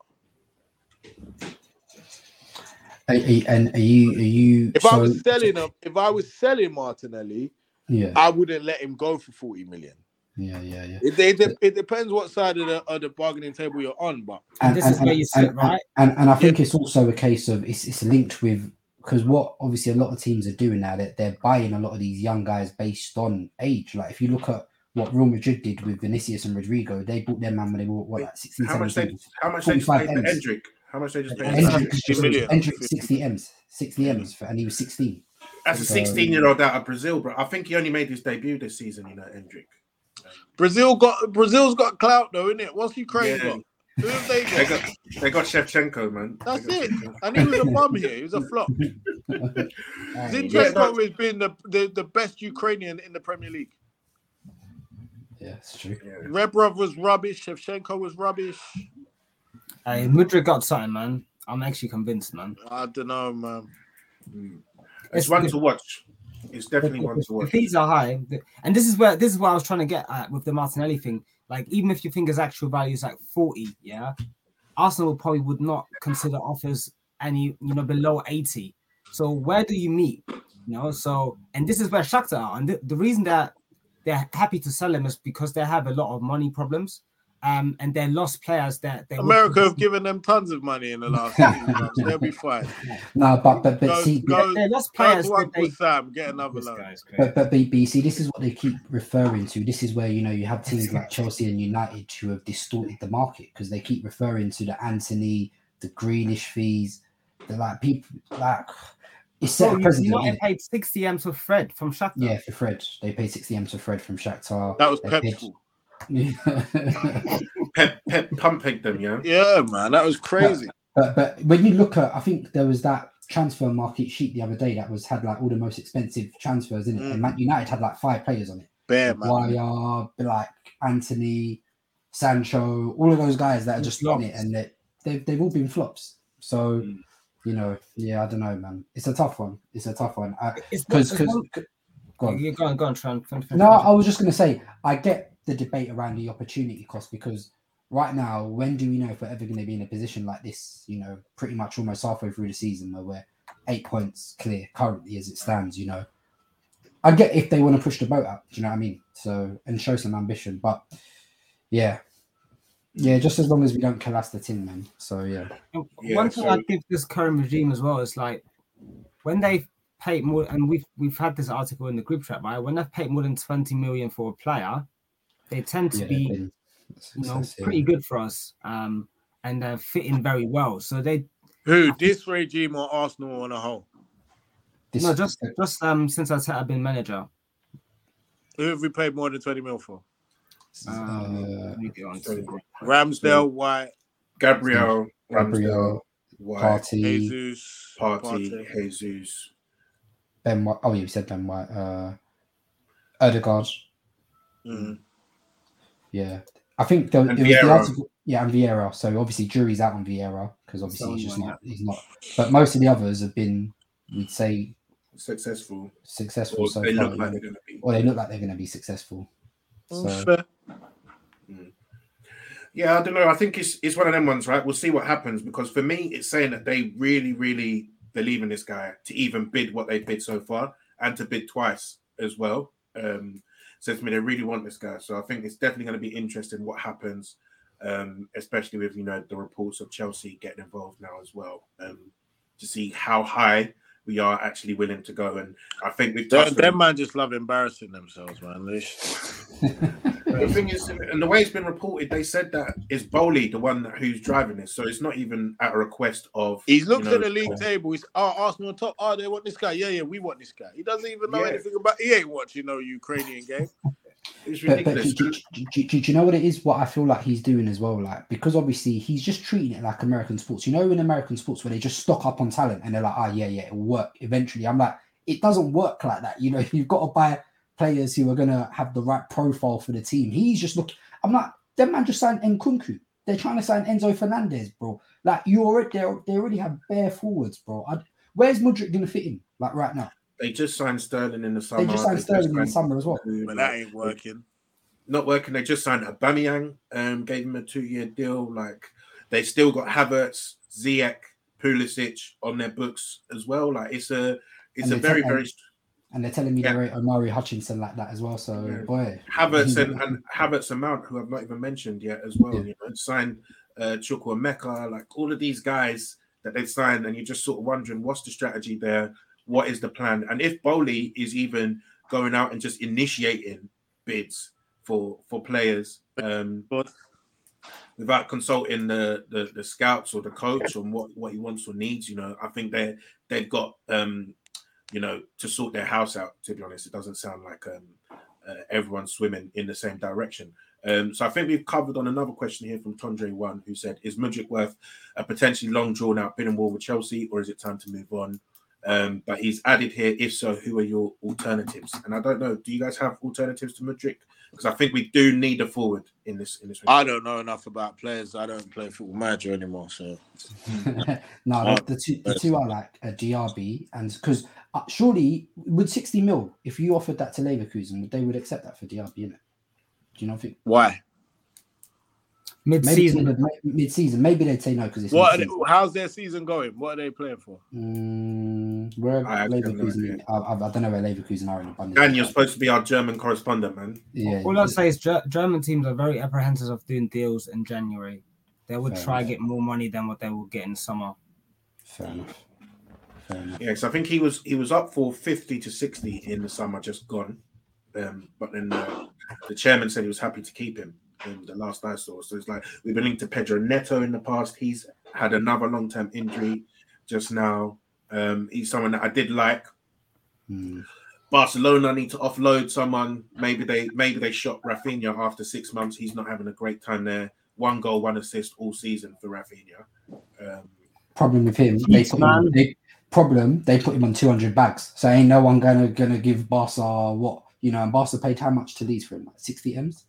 Are, are- and are you are you? If I was selling him, if I was selling Martinelli, yeah, I wouldn't let him go for 40 million. yeah, yeah, yeah. It, it, it depends what side of the, of the bargaining table you're on, but And, This and, is where you sit, and- right? And and I think it's also a case of it's it's linked with because what obviously a lot of teams are doing now that they're buying a lot of these young guys based on age. Like if you look at what Real Madrid did with Vinicius and Rodrygo, they bought their man when they were what like 16, How much they 17. how much they just 45 paid for M's. Endrick? How much they just paid for Endrick, Endrick? 60 million. Endrick 60 M's, 60 M's, for, and he was 16. That's a 16 year old out of Brazil, bro. I think he only made his debut this season, you know, Endrick. Brazil got Brazil's got clout though, innit? What's Ukraine Yeah. got? Who have they They got? got they got Shevchenko, man. That's it. Shevchenko. And he was a bum here. He was a flop. Zinchenko Yeah, no- has been the, the, the best Ukrainian in the Premier League. Yeah, it's true. Rebrov was rubbish. Shevchenko was rubbish. Hey, Mudryk got something, man. I'm actually convinced, man. I don't know, man. It's It's one the- to watch. It's definitely one to The watch. fees are high, and this is where this is what I was trying to get at with the Martinelli thing. Like, even if you think his actual value is like 40, yeah, Arsenal probably would not consider offers any, you know, below 80. So where do you meet? You know, so and this is where Shakhtar are, and the, the reason that they're happy to sell him is because they have a lot of money problems, um, and they're lost players that they America have given them tons of money in the last few months. They'll be fine. No, but but but Go, see, go, they lost players to that Uncle they. Sam, get another loan. But but, but, but see, this is what they keep referring to. This is where you know you have teams like Chelsea and United who have distorted the market because they keep referring to the Antony, the Grealish fees, the like people like it's set Bro, a you- precedent. United paid 60 M for Fred from Shakhtar. Yeah, for Fred, they paid sixty m to Fred from Shakhtar. That was They paid- Pepful. Pep, Pep pumping them, yeah. Yeah, man, that was crazy. But but when you look at, I think there was that transfer market sheet the other day that was had like all the most expensive transfers in it, Mm. and Man United had like five players on it. Bear, man. Guaya, like Antony, Sancho, all of those guys that are just on it, and they, they've they've all been flops. So Mm. You know, yeah, I don't know, man. It's a tough one. It's a tough one. Because because go on. You go on, go on, Tran. fin- fin- No. I was just going to say, I get the debate around the opportunity cost because right now, when do we know if we're ever going to be in a position like this? You know, pretty much almost halfway through the season where we're eight points clear currently as it stands. You know, I get if they want to push the boat out. Do you know what I mean? So and show some ambition, but yeah, yeah, just as long as we don't collapse the tin, man. So yeah, And Yeah, One thing so- I'd give this current regime as well is like when they pay more, and we've we've had this article in the group chat, right? When they've paid more than 20 million for a player, they tend to yeah, be then- you know that's- yeah. pretty good for us, um, and they're fitting very well. So they Who? This regime or Arsenal on a whole? No just just um since I said I've been manager. Who have we paid more than 20 mil for? Uh, let me get on to it. Ramsdale, White, Gabriel, Ramsdale, Gabriel, White, Partey, Jesus, Party, Partey. Jesus. Ben White. Oh, you said Ben White. Uh, Odegaard. Mm. Yeah, I think the, And it was the article. Yeah, and Vieira. So obviously, jury's out on Vieira because obviously So he's just not. He's not. But most of the others have been, we'd say, successful. Successful Or so they far, look like they're going to be. or they look like they're going to be successful. So Fair. Yeah, I don't know. I think it's it's one of them ones, right? We'll see what happens because for me, it's saying that they really, really believe in this guy to even bid what they bid so far and to bid twice as well. Um, says to me they really want this guy, so I think it's definitely going to be interesting what happens, um, especially with you know the reports of Chelsea getting involved now as well, um, to see how high we are actually willing to go. And I think we've Them, touched them man just love embarrassing themselves, man. They- The thing is, and the way it's been reported, they said that it's Boehly the one that, who's driving this, so it's not even at a request of. He's looked you know, at the league uh, table. He's oh Arsenal on top. Oh, they want this guy. Yeah, yeah, we want this guy. He doesn't even know Yeah. anything about. He ain't watching no Ukrainian game. But, but do, do, do, do- you know what it is? What I feel like he's doing as well, like because obviously he's just treating it like American sports. You know, in American sports where they just stock up on talent and they're like, "Ah, yeah, yeah, it'll work eventually." I'm like, it doesn't work like that. You know, you've got to buy players who are gonna have the right profile for the team. He's just look. I'm like, them man just signed Nkunku. They're trying to sign Enzo Fernandez, bro. Like you already, they they already have bare forwards, bro. I, where's Mudryk gonna fit in? Like right now, They just signed Sterling in the summer. they just signed Sterling in the summer as well. Nkunku, But that ain't working. Not working. They just signed Aubameyang, um, gave him a two-year deal. Like they still got Havertz, Ziyech, Pulisic on their books as well. Like it's a, it's And a very, take- very And they're telling me Yeah. they rate Omari Hutchinson like that as well. So Yeah. boy, Havertz and, and Havertz and Mount, who I've not even mentioned yet as well. Yeah. You know, signed uh, Chukwuemeka, like all of these guys that they've signed, and you're just sort of wondering what's the strategy there, what is the plan, and if Boehly is even going out and just initiating bids for for players um, without consulting the, the the scouts or the coach on what what he wants or needs. You know, I think they they've got um, you know to sort their house out. To be honest, it doesn't sound like um, uh, everyone's swimming in the same direction. Um, so I think we've covered on another question here from Tondre One, who said, "Is Mudryk worth a potentially long drawn out bidding war with Chelsea, or is it time to move on?" Um, but he's added here, if so, who are your alternatives? And I don't know, do you guys have alternatives to Mudryk? Because I think we do need a forward in this in this. I don't know enough about players. I don't play football manager anymore. So no, the, the two the two are like a Diaby, and because uh, surely with sixty mil, if you offered that to Leverkusen, they would accept that for Diaby, innit? Do you not think? why? Mid-season. mid season, maybe they'd say no because it's What? Are they, how's their season going? What are they playing for? Mm, where I actually have no I, I, I don't know where Leverkusen are in the Bundesliga. Dan, you're supposed to be our German correspondent, man. Yeah, All I'd say is Ger- German teams are very apprehensive of doing deals in January. They would Fair try enough. get more money than what they will get in summer. fair enough. Fair enough. Yeah, so I think he was he was up for fifty to sixty in the summer, just gone. Um, but then uh, the chairman said he was happy to keep him. In the last I saw, so it's like we've been linked to Pedro Neto in the past. He's had another long term injury just now. Um, he's someone that I did like. Hmm. Barcelona need to offload someone. Maybe they maybe they shot Raphinha after six months. He's not having a great time there. One goal, one assist all season for Raphinha. Um, Problem with him, they put him on, man. they, problem they put him on two hundred bags. So ain't no one gonna gonna give Barca what you know. And Barca paid how much to Leeds for him? Like sixty m's.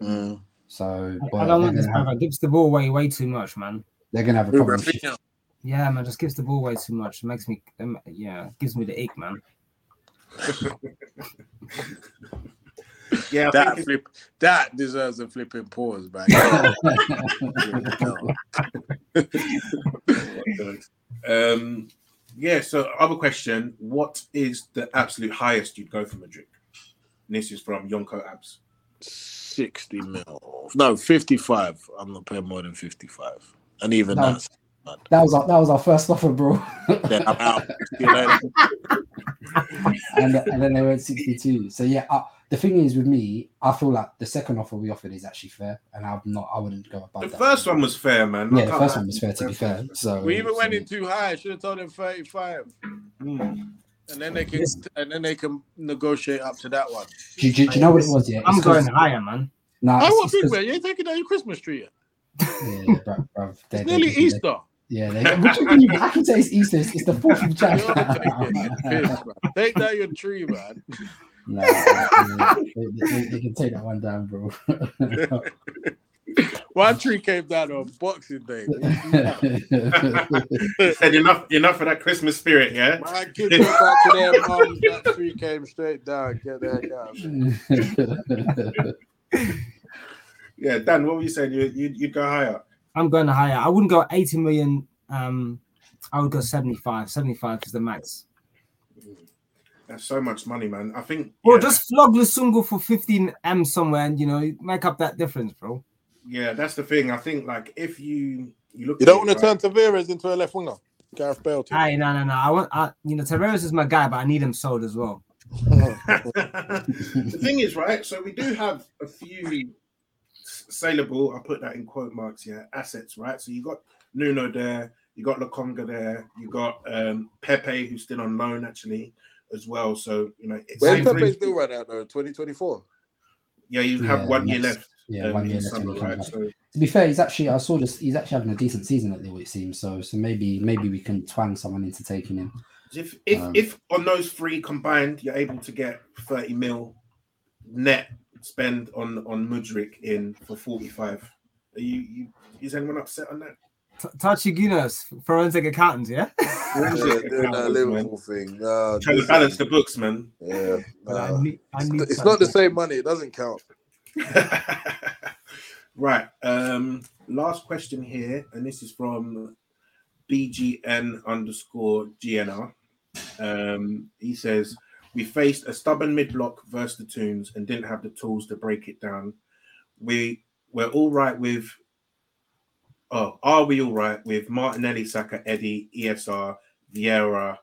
Mm. So I- boy, I don't they're, want this have. Gives the ball away way too much, man. they're gonna have a problem. Raphinha? Yeah, man, just gives the ball away too much. It makes me, um, yeah, gives me the ick, man. yeah, That flip, that deserves a flipping pause, man. it's- um, yeah. So, other question: What is the absolute highest you'd go for Mudryk? And this is from Yonko Abs. Sixty mil, no, fifty-five. I'm not paying more than fifty-five, and even No. that's That was our, that was our first offer, bro. yeah, I'm out. See you later. and, and then they went 62. So yeah, uh, the thing is with me, I feel like the second offer we offered is actually fair, and I'm not. I wouldn't go above that. The that. first one was fair, man. yeah, I the first one was fair to be fair. So We even went in too high. I should have told them thirty-five, Mm. and then they can and then they can negotiate up to that one. Do, you- do, do you know what it was? Yeah, I'm It's 'cause- going higher, man. Nah, Oh, it's- what it's big 'cause- man? You ain't taking down your Christmas tree yet? Yeah, bruv, bruv, they- It's they- nearly they- Easter. Yeah, they, what do you mean? I can say it's Easter. It's, it's the fourth of Jan. You're taking the. Take down your tree, man. Nah, they, they- they can take that one down, bro. One tree came down on Boxing Day. Said enough, enough of that Christmas spirit, yeah. My kids went back to their moms. That tree came straight down. Get the heck out. Yeah, Dan, what were you saying? You you you'd go higher. I'm going higher. I wouldn't go 80 million. Um, I would go 75. 75 is the max. That's so much money, man. I think. Bro, yeah, just flog Lusungu for 15 M somewhere and you know make up that difference, bro. yeah, that's the thing. I think like if you you look, You don't want to right, turn Tavares into a left winger. Gareth Bale. Too. Hey, no, no, no. I want, I, you know, Tavares is my guy, but I need him sold as well. the thing is, right? So we do have a few s- saleable. I put that in quote marks. Yeah, assets, right? So you got Nuno there, you got Lokonga there, you got um, Pepe who's still on loan actually as well. So you know, it's Where's same Pepe thing. still right now though? 2024. yeah, you have Yeah, one year left. yeah, um, one year left summer, till right? So To be fair, he's actually I saw this. He's actually having a decent season at Lille, it seems. So, so maybe maybe we can twang someone into taking him. if if Um, if on those three combined, you're able to get 30 mil net spend on on Mudryk in for 45. Are you, you is anyone upset on that? T- Tachi Guinness, forensic accountants, yeah? Yeah, doing that Liverpool thing. Nah, Trying to balance the books, man. Yeah, But I need, I need It's not the same money. It doesn't count. right. Um, last question here, and this is from BGN underscore GNR. Um, he says, We faced a stubborn mid block versus the Toons and didn't have the tools to break it down. We we're all right with oh, are we all right with Martinelli, Saka, Eddie, ESR, Vieira,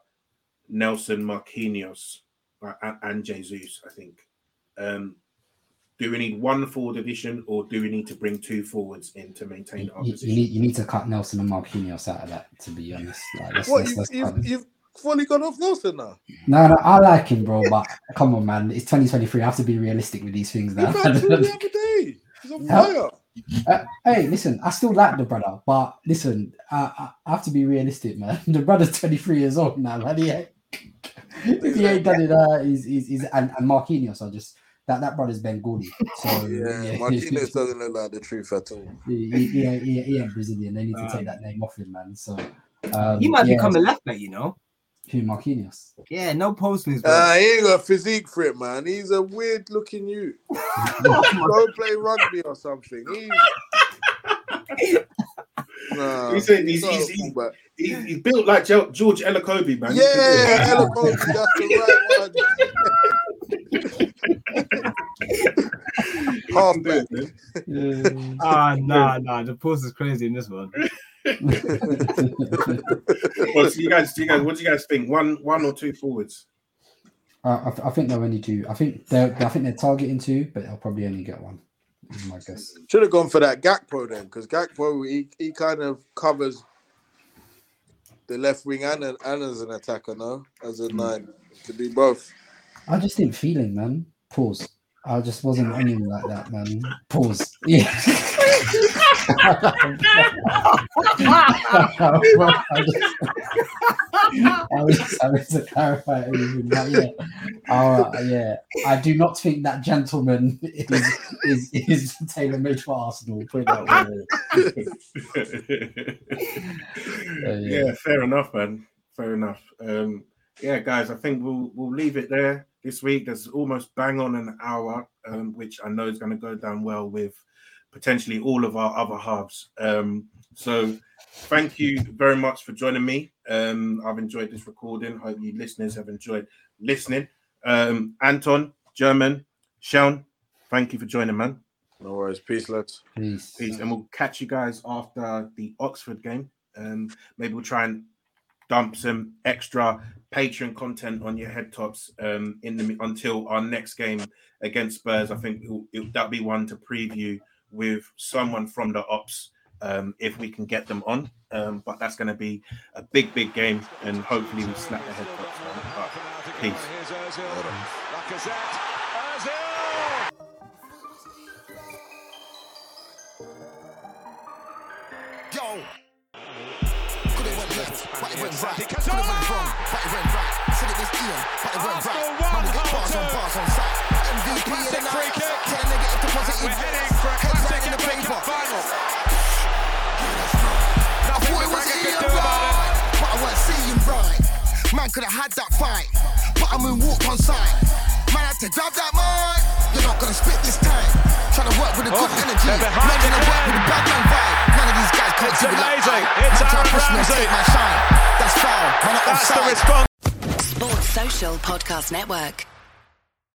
Nelson, Marquinhos, uh, and- and Jesus, I think. Um, do we need one forward addition or do we need to bring two forwards in to maintain You, our you position? need you need to cut Nelson and Marquinhos out of that. To be honest, like, let's, What let's, you, let's cut you've, you've fully gone off Nelson now. No, no, I like him, bro. But come on, man, it's 2023. I have to be realistic with these things He now. the other. He's on fire. Uh, hey, listen, I still like the brother, but listen, I, I, I have to be realistic, man. The brother's 23 years old now, man. He ain't, if he ain't done it, uh, he's, he's, he's and, and Marquinhos are just that that brother's Bengali. So Yeah, Martinez doesn't look like the truth at all. he, he, he, ain't- he, he ain't Brazilian. They need to take that name off him, man. So um, He might yeah, become a left back, you know? Who Marquinhos. Yeah, no post moves, bro. Uh, he ain't got a physique for it, man. He's a weird looking you. Go play rugby or something. He's nah, He's, he's, he's, he's, he's, he's built like Jo- George Elakobi, man. Yeah, Ella Kobe, that's the right one. Half back. Ah, nah, nah. The post is crazy in this one. Well, so you guys, do you guys, what do you guys think? One, one or two forwards? Uh, I, th- I think they'll only do. I think they're. I think they're targeting two, but they'll probably only get one. Is my guess. Should have gone for that Gakpo then, because Gakpo he, he kind of covers the left wing and, an- and as an attacker now, as a nine. To do both. I just didn't feel him, man. Pause. I just wasn't on him like that, man. Pause. Yeah. I was just having to clarify everything, but yeah, uh, yeah. I do not think that gentleman is is, is tailor made for Arsenal. Put that way. Uh, yeah. fair enough, man. Fair enough. Um, yeah, guys, I think we'll we'll leave it there this week. There's almost bang on an hour, um, which I know is going to go down well with potentially all of our other hubs. Um, so thank you very much for joining me. Um, I've enjoyed this recording. Hope you listeners have enjoyed listening. Um, Anton, German, Sean, thank you for joining, man. No worries. Peace, lads. Peace. Peace. And we'll catch you guys after the Oxford game. Um, maybe we'll try and dump some extra Patreon content on your head tops um, in the until our next game against Spurs. I think it'll, it'll, that'll be one to preview with someone from the ops um, if we can get them on. Um, but that's going to be a big, big game, and hopefully we snap the head tops. Peace. went right. It could have went wrong, but it went right. Said it was Ian, but it went right. Man, we get bars on bars on site. MVP in the night. Turn negative to positive. We're heading for a classic in the paper. Final. I thought it was Ian, right, but I weren't seeing right. Man could have had that fight, but I'm in walk on sight. Man had to grab that mic. You're not gonna spit this time. Trying to work with a good oh, energy. Man gonna work with a bad man vibe. None of these guys can do it like I. It's Aaron Ramsey. Take my shine. That's foul. That's the response. Sports Social Podcast Network.